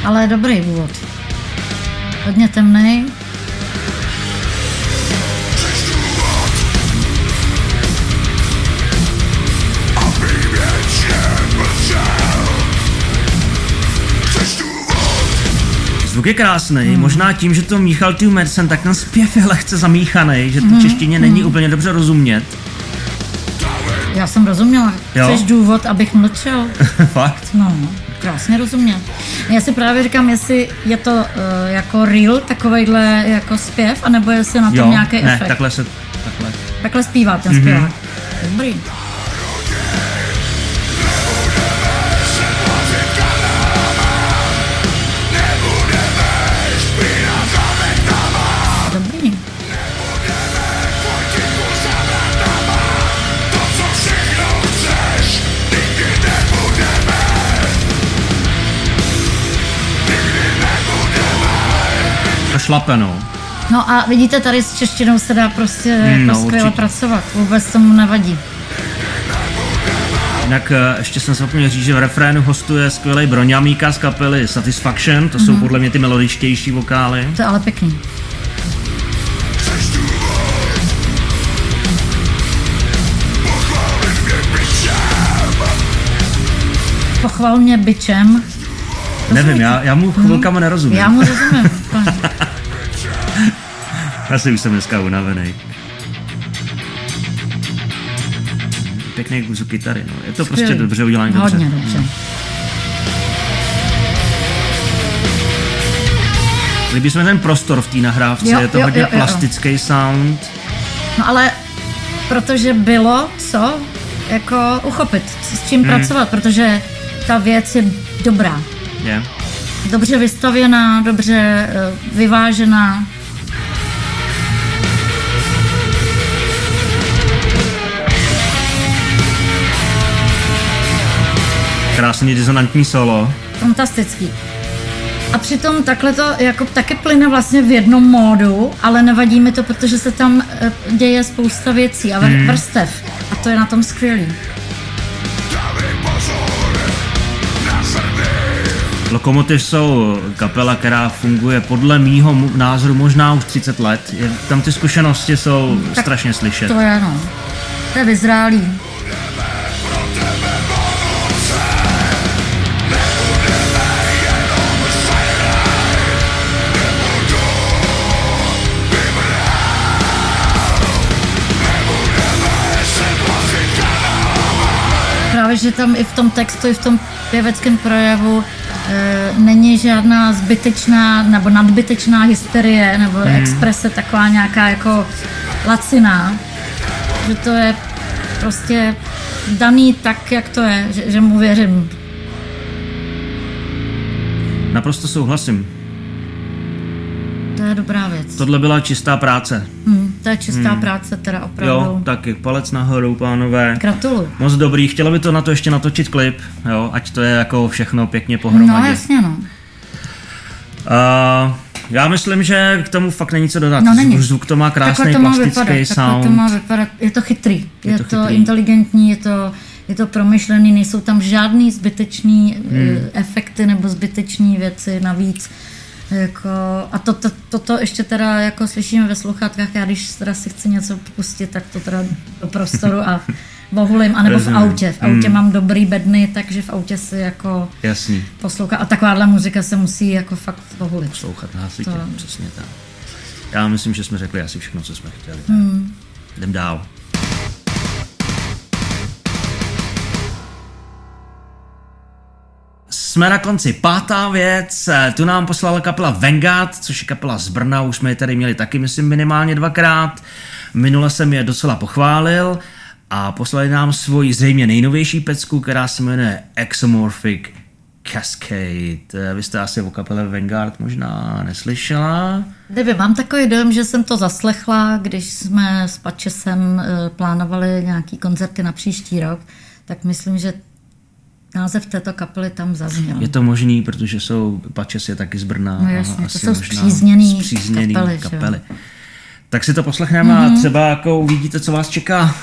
Ale dobrý úvod. Hodně temný.
Zvuk je krásný, hmm. možná tím, že to míchal Two Madsen, tak ten zpěv je lehce zamíchaný, že to češtině není úplně dobře rozumět.
Já jsem rozuměla.
Jo?
Chceš důvod, abych mlčel? [laughs]
Fakt?
No, krásně rozuměl. Já si právě říkám, jestli je to uh, jako real, takovejhle jako zpěv, anebo jestli na tom
Jo,
nějaký
ne,
efekt.
takhle se, takhle.
Takhle zpívá ten
Mhm.
zpěvák. Dobrý.
To šlape, no.
No a vidíte, tady s češtinou se dá prostě
Mm,
jako
no,
skvěle
určitě.
pracovat. Vůbec tomu nevadí.
Jinak eh, ještě jsem zapomněl říct, že v refrénu hostuje skvělý Broňamíka z kapely Satisfaction, to jsou podle mě ty melodičtější vokály.
To je ale pěkný. Pochval mě byčem.
Nevím, já, já mu chvilkama nerozumím.
Já mu rozumím. [laughs]
Asi už jsem dneska unavený. Pěkný kus kytary, no. Je to prostě
Skvělý.
dobře udělané dobře.
Hodně dobře.
Líbí se mi ten prostor v té nahrávce,
Jo,
je to
jo,
hodně
jo, jo.
plastický sound.
No ale protože bylo co jako uchopit, s čím
Hmm.
pracovat, protože ta věc je dobrá.
Je.
Dobře vystavěná, dobře eh, vyvážená.
Krásný disonantní solo.
Fantastický. A přitom takhle to jako taky plyne vlastně v jednom módu, ale nevadí mi to, protože se tam eh, děje spousta věcí a vr- vrstev. A to je na tom skvělý.
Lokomotiv jsou kapela, která funguje podle mýho názoru možná už 30 let. Tam ty zkušenosti jsou
Tak
strašně slyšet.
To je no. To je vyzrálý. Že tam i v tom textu, i v tom pěveckém projevu e, není žádná zbytečná nebo nadbytečná hysterie nebo hmm. exprese taková nějaká jako laciná. Že to je prostě daný tak, jak to je, že, že mu věřím.
Naprosto souhlasím.
To je dobrá věc.
Tohle byla čistá práce.
Hmm, to je čistá hmm. práce teda opravdu.
Jo, taky palec nahoru, pánové.
Gratuluju.
Moc dobrý, chtělo by to na to ještě natočit klip, jo, ať to je jako všechno pěkně pohromadě.
No jasně no.
Uh, já myslím, že k tomu fakt není co dodat.
No, není.
Zvuk to má krásný
takhle to má
plastický
vypadat,
sound.
To má vypadat. Je to chytrý, je,
Je
to,
to
to
chytrý.
inteligentní, je to, je to promyšlený, nejsou tam žádný zbytečný hmm. efekty nebo zbytečné věci navíc. Jako, a to, to, toto ještě teda jako slyšíme ve sluchátkách, já když teda si chci něco pustit, tak to teda do prostoru a [laughs] vohulím, anebo v
Rozumím.
autě. V autě mám dobrý bedny, takže v autě si jako
Jasný.
poslouchá. A takováhle muzika se musí jako fakt vohulit.
Slouchat na hlasitě,
To-
přesně tak. Já myslím, že jsme řekli asi všechno, co jsme chtěli. Hmm. Jdem dál. Jsme na konci. Pátá věc, eh, tu nám poslala kapela Vanguard, což je kapela z Brna, už jsme je tady měli taky, myslím, minimálně dvakrát. Minule jsem je docela pochválil a poslali nám svoji zřejmě nejnovější pecku, která se jmenuje Exomorphic Cascade. Eh, Vy jste asi o kapele Vanguard možná neslyšela.
Nevím, mám takový dojem, že jsem to zaslechla, když jsme s Pačesem eh, plánovali nějaký koncerty na příští rok, tak myslím, že název této kapely tam zazněl.
Je to možný, protože jsou, Pačes je taky z Brna.
No
a
jasně, to
asi
jsou
možná
spřízněný
spřízněný
kapely, že
kapely. Tak si to poslechneme mm-hmm. a třeba jako uvidíte, co vás čeká.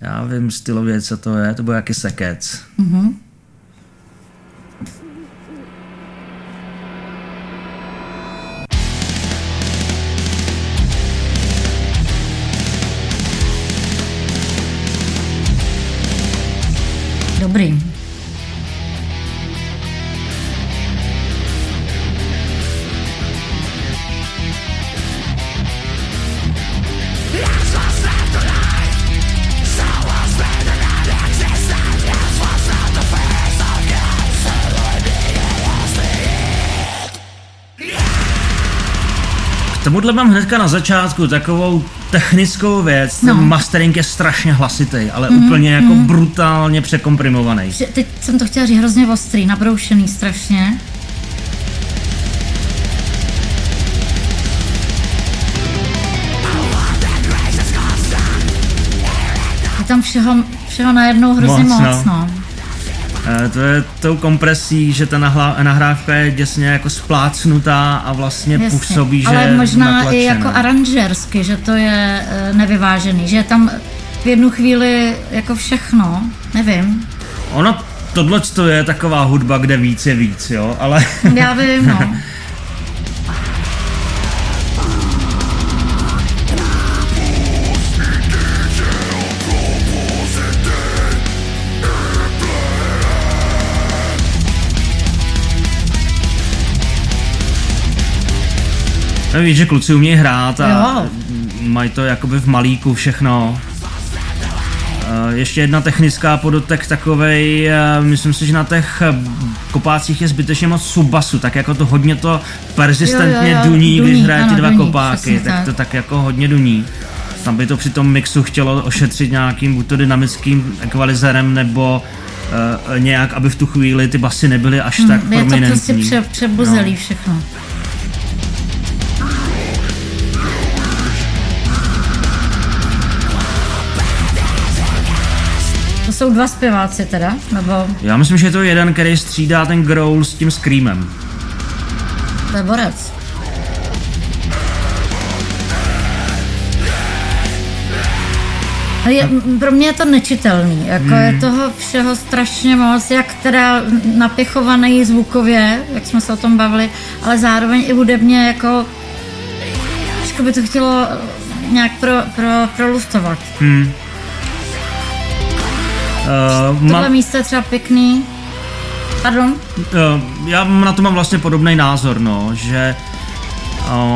Já vím stylově, co to je, to bude jaký sekec.
Dobrý.
K tomuhle mám hnedka na začátku takovou technickou věc. Ten
No.
mastering je strašně hlasitý, ale mm, úplně jako mm. brutálně překomprimovaný.
Teď jsem to chtěla říct hrozně ostrý, nabroušený strašně. Je tam všeho, všeho najednou hrozně
Moc,
moc,
no.
no.
Eh, To je tou kompresí, že ta nahla- nahrávka je děsně jako splácnutá a vlastně
Jasně.
působí, že
Ale možná i
natlačená.
jako aranžersky, že to je eh, nevyvážený, že je tam v jednu chvíli jako všechno, nevím.
Ono, tohle to je taková hudba, kde víc je víc, jo, ale
Já vím, no. [laughs]
No, víš, že kluci umějí hrát a
Jo.
mají to jakoby v malíku všechno. Eh, Ještě jedna technická podotek takovej, eh, myslím si, že na těch kopácích je zbytečně moc subbasu, tak jako to hodně to persistentně
Jo, jo, jo,
duní, když
duní,
hraje ty
ano,
dva
duní,
kopáky, tak,
tak.
to tak jako hodně duní. Tam by to při tom mixu chtělo ošetřit nějakým buď to dynamickým ekvalizérem, nebo uh, nějak, aby v tu chvíli ty basy nebyly až tak
Hm, je to
prominentní.
prostě pře, přebuzelý
No.
všechno. Jsou dva zpěváci teda, nebo
Já myslím, že je to jeden, který střídá ten growl s tím screamem.
to je borec. Je, pro mě je to nečitelný, jako
Hmm.
je toho všeho strašně moc, jak teda napěchovaný zvukově, jak jsme se o tom bavili, ale zároveň i hudebně jako, jako by to chtělo nějak pro, pro, prolustovat.
Hmm. Uh,
Tohle
ma,
místo je třeba pěkný. Pardon?
uh, já na to mám vlastně podobný názor, no, že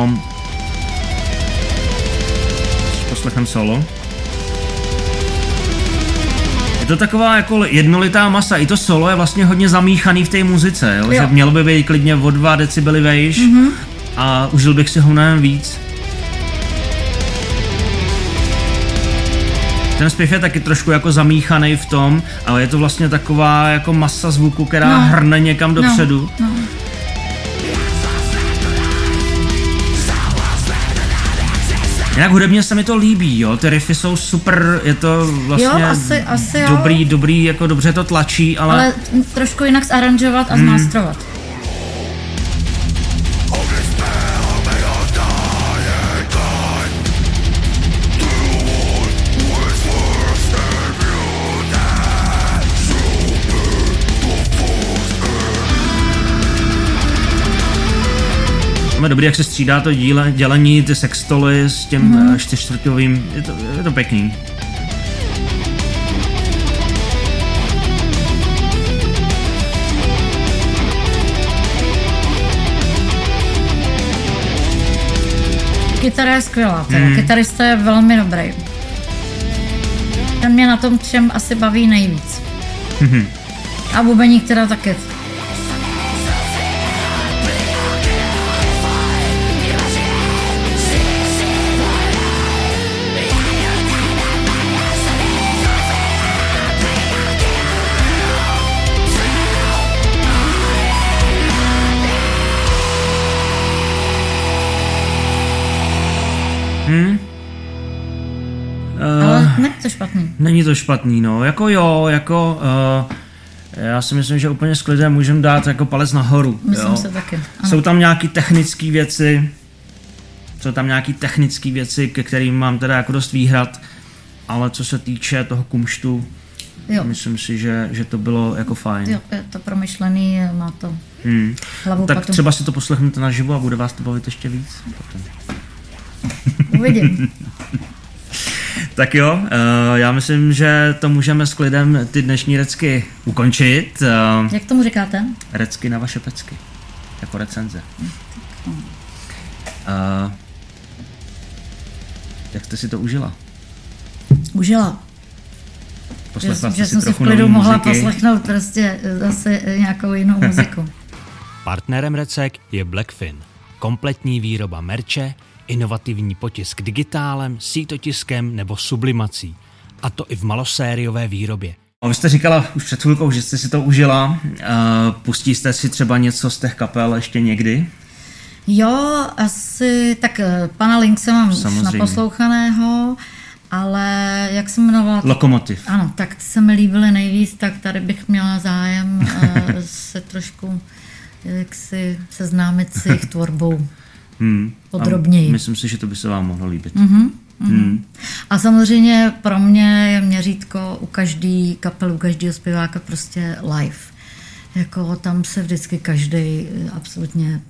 um, poslechem solo. Je to taková jako jednolitá masa, i to solo je vlastně hodně zamíchaný v té muzice, jo?
Jo.
že mělo by být klidně o 2 decibely vejš mm-hmm. a užil bych si ho mnohem víc. Ten zpěv je taky trošku jako zamíchaný v tom, ale je to vlastně taková jako masa zvuku, která
No.
hrne někam dopředu.
No.
Jinak hudebně se mi to líbí, jo, ty riffy jsou super, je to vlastně
Jo, asi- asi jo.
dobrý, dobrý, jako dobře to tlačí, ale,
Ale trošku jinak zaranžovat a
Hmm. Máme dobrý, jak se střídá to díle, dělení, ty sextoly s tím mm-hmm. čtyřčtvrtovým, je to, je to pěkný.
Kytara je skvělá, teda.
Hmm.
Kytarista je velmi dobrý. Ten mě na tom všem asi baví nejvíc.
Mhm.
A bubeník teda taky. Není to špatný,
no, jako jo, jako uh, já si myslím, že úplně s klidem můžeme dát jako palec nahoru.
Myslím
jo.
se taky. Ano.
Jsou tam nějaké technické věci, jsou tam nějaké technické věci, ke kterým mám teda jako dost výhrad, ale co se týče toho kumštu,
Jo.
myslím si, že, že to bylo jako fajn.
Jo, je to promyšlený, má to
Hmm.
hlavu
Tak
patu.
třeba si to poslechnete naživo a bude vás to bavit ještě víc. Potom.
Uvidím.
Tak jo, eh, já myslím, že to můžeme s klidem ty dnešní recky ukončit. Eh,
Jak tomu říkáte?
Recky na vaše pecky. Jako recenze. Uh, jak jste si to užila?
Užila.
Poslechla
Že,
jste
že
si
jsem si v klidu mohla
muziky?
poslechnout prostě zase nějakou jinou [laughs] muziku.
Partnerem Recek je Blackfin. Kompletní výroba merče, inovativní potisk digitálem, sítotiskem nebo sublimací. A to i v malosériové výrobě.
A vy jste říkala už před chvilkou, že jste si to užila. Uh, pustí jste si třeba něco z těch kapel ještě někdy?
Jo, asi, tak eh, pana Linkse mám už
Samozřejmě.
naposlouchaného, ale jak se jmenovala?
Lokomotiv.
Ano, tak ty se mi líbily nejvíc, tak tady bych měla zájem eh, [laughs] se trošku jak si seznámit s jejich tvorbou.
Hmm.
Podrobněji.
A myslím si, že to by se vám mohlo líbit.
Mhm. Hmm. A samozřejmě pro mě je měřítko u každý kapely, u každého zpěváka prostě live. Jako tam se vždycky každý absolutně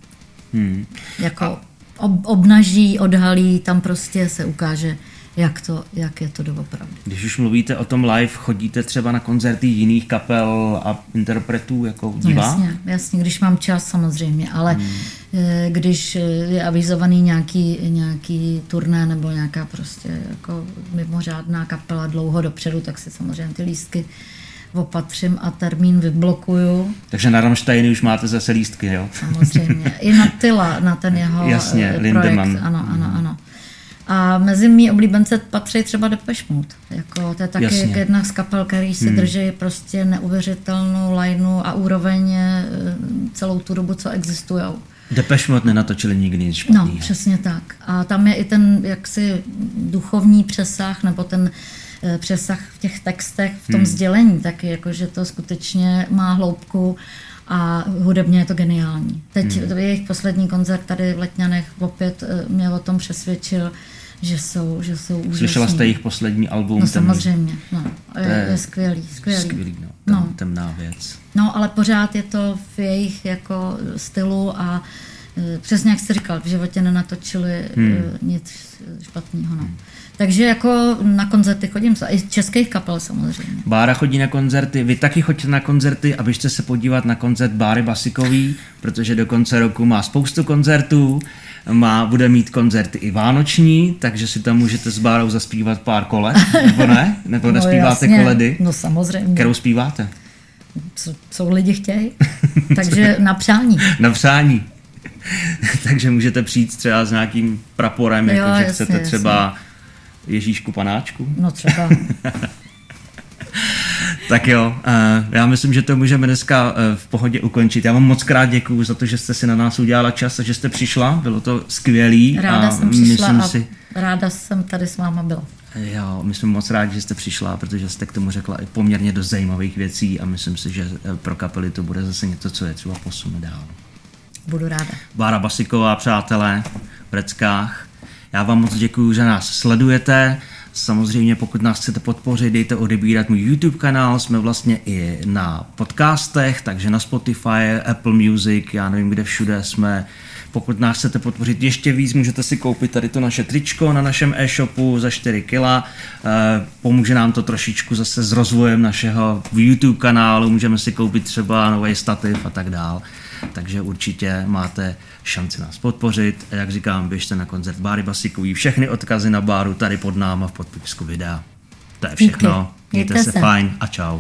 hmm. jako ob, obnaží, odhalí, tam prostě se ukáže, jak, to, jak je to doopravdy.
Když už mluvíte o tom live, chodíte třeba na koncerty jiných kapel a interpretů jako divák?
No jasně, jasně, když mám čas samozřejmě, ale hmm. když je avizovaný nějaký, nějaký turné nebo nějaká prostě jako mimořádná kapela dlouho dopředu, tak si samozřejmě ty lístky opatřím a termín vyblokuju.
Takže na Rammsteiny už máte zase lístky, jo?
Samozřejmě. I na Tyla, na ten [laughs] jeho
Jasně,
projekt.
Lindemann.
Ano, ano, ano. A mezi mý oblíbence patří třeba Depeche Mode. Jako, to je taky
Jasně.
jedna z kapel, který si hmm. drží prostě neuvěřitelnou lineu a úroveň eh, celou tu dobu, co existují.
Depeche Mode nenatočili nikdy nic
No,
špatného.
přesně tak. A tam je i ten jaksi duchovní přesah, nebo ten eh, přesah v těch textech, v tom hmm. sdělení, taky jako, že to skutečně má hloubku a hudebně je to geniální. Teď hmm. jejich poslední koncert tady v Letňanech opět eh, mě o tom přesvědčil, že jsou, že jsou úžasní.
Slyšela jste jejich poslední album?
No
ten-
samozřejmě, no. Je,
To je
je skvělý, skvělý.
Skvělý, no. Tem,
No.
Temná věc.
No, ale pořád je to v jejich jako stylu a e, přesně jak jsi říkal, v životě nenatočili hmm. nic špatného. No. Takže jako na koncerty chodím, i českých kapel samozřejmě.
Bára chodí na koncerty, vy taky choďte na koncerty a běžte se podívat na koncert Báry Basikový, protože do konce roku má spoustu koncertů, má, bude mít koncerty i vánoční, takže si tam můžete s Bárou zaspívat pár kole, nebo ne? Nebo nespíváte
jasně.
koledy?
No samozřejmě,
Kterou zpíváte?
co, co lidi chtějí. [laughs] Takže na přání.
Na přání. [laughs] takže můžete přijít třeba s nějakým praporem,
Jo,
jako že
jasně,
chcete
jasně.
třeba Ježíšku panáčku.
No třeba. [laughs] [laughs]
Tak jo, eh, já myslím, že to můžeme dneska eh, v pohodě ukončit. Já vám moc krát děkuju za to, že jste si na nás udělala čas a že jste přišla. Bylo to skvělý.
Ráda
a
jsem přišla
myslím
a
si,
ráda jsem tady s váma byla.
jo, my jsme moc rádi, že jste přišla, protože jste k tomu řekla i poměrně dost zajímavých věcí a myslím si, že eh, pro kapely to bude zase něco, co je třeba posune dál.
Budu ráda.
Bára Basiková, přátelé, v Reckách. Já vám moc děkuji, že nás sledujete. Samozřejmě, pokud nás chcete podpořit, dejte odebírat můj YouTube kanál. Jsme vlastně i na podcastech, takže na Spotify, Apple Music, já nevím, kde všude jsme. Pokud nás chcete podpořit ještě víc, můžete si koupit tady to naše tričko na našem e-shopu za 4 kila. Eh, Pomůže nám to trošičku zase s rozvojem našeho YouTube kanálu, můžeme si koupit třeba nový stativ a tak dál. Takže určitě máte šanci nás podpořit. A jak říkám, běžte na koncert Báry Basikový. Všechny odkazy na báru tady pod náma v podpisku videa. To je všechno.
Díky.
Mějte
Mějte
se
se.
fajn a čau.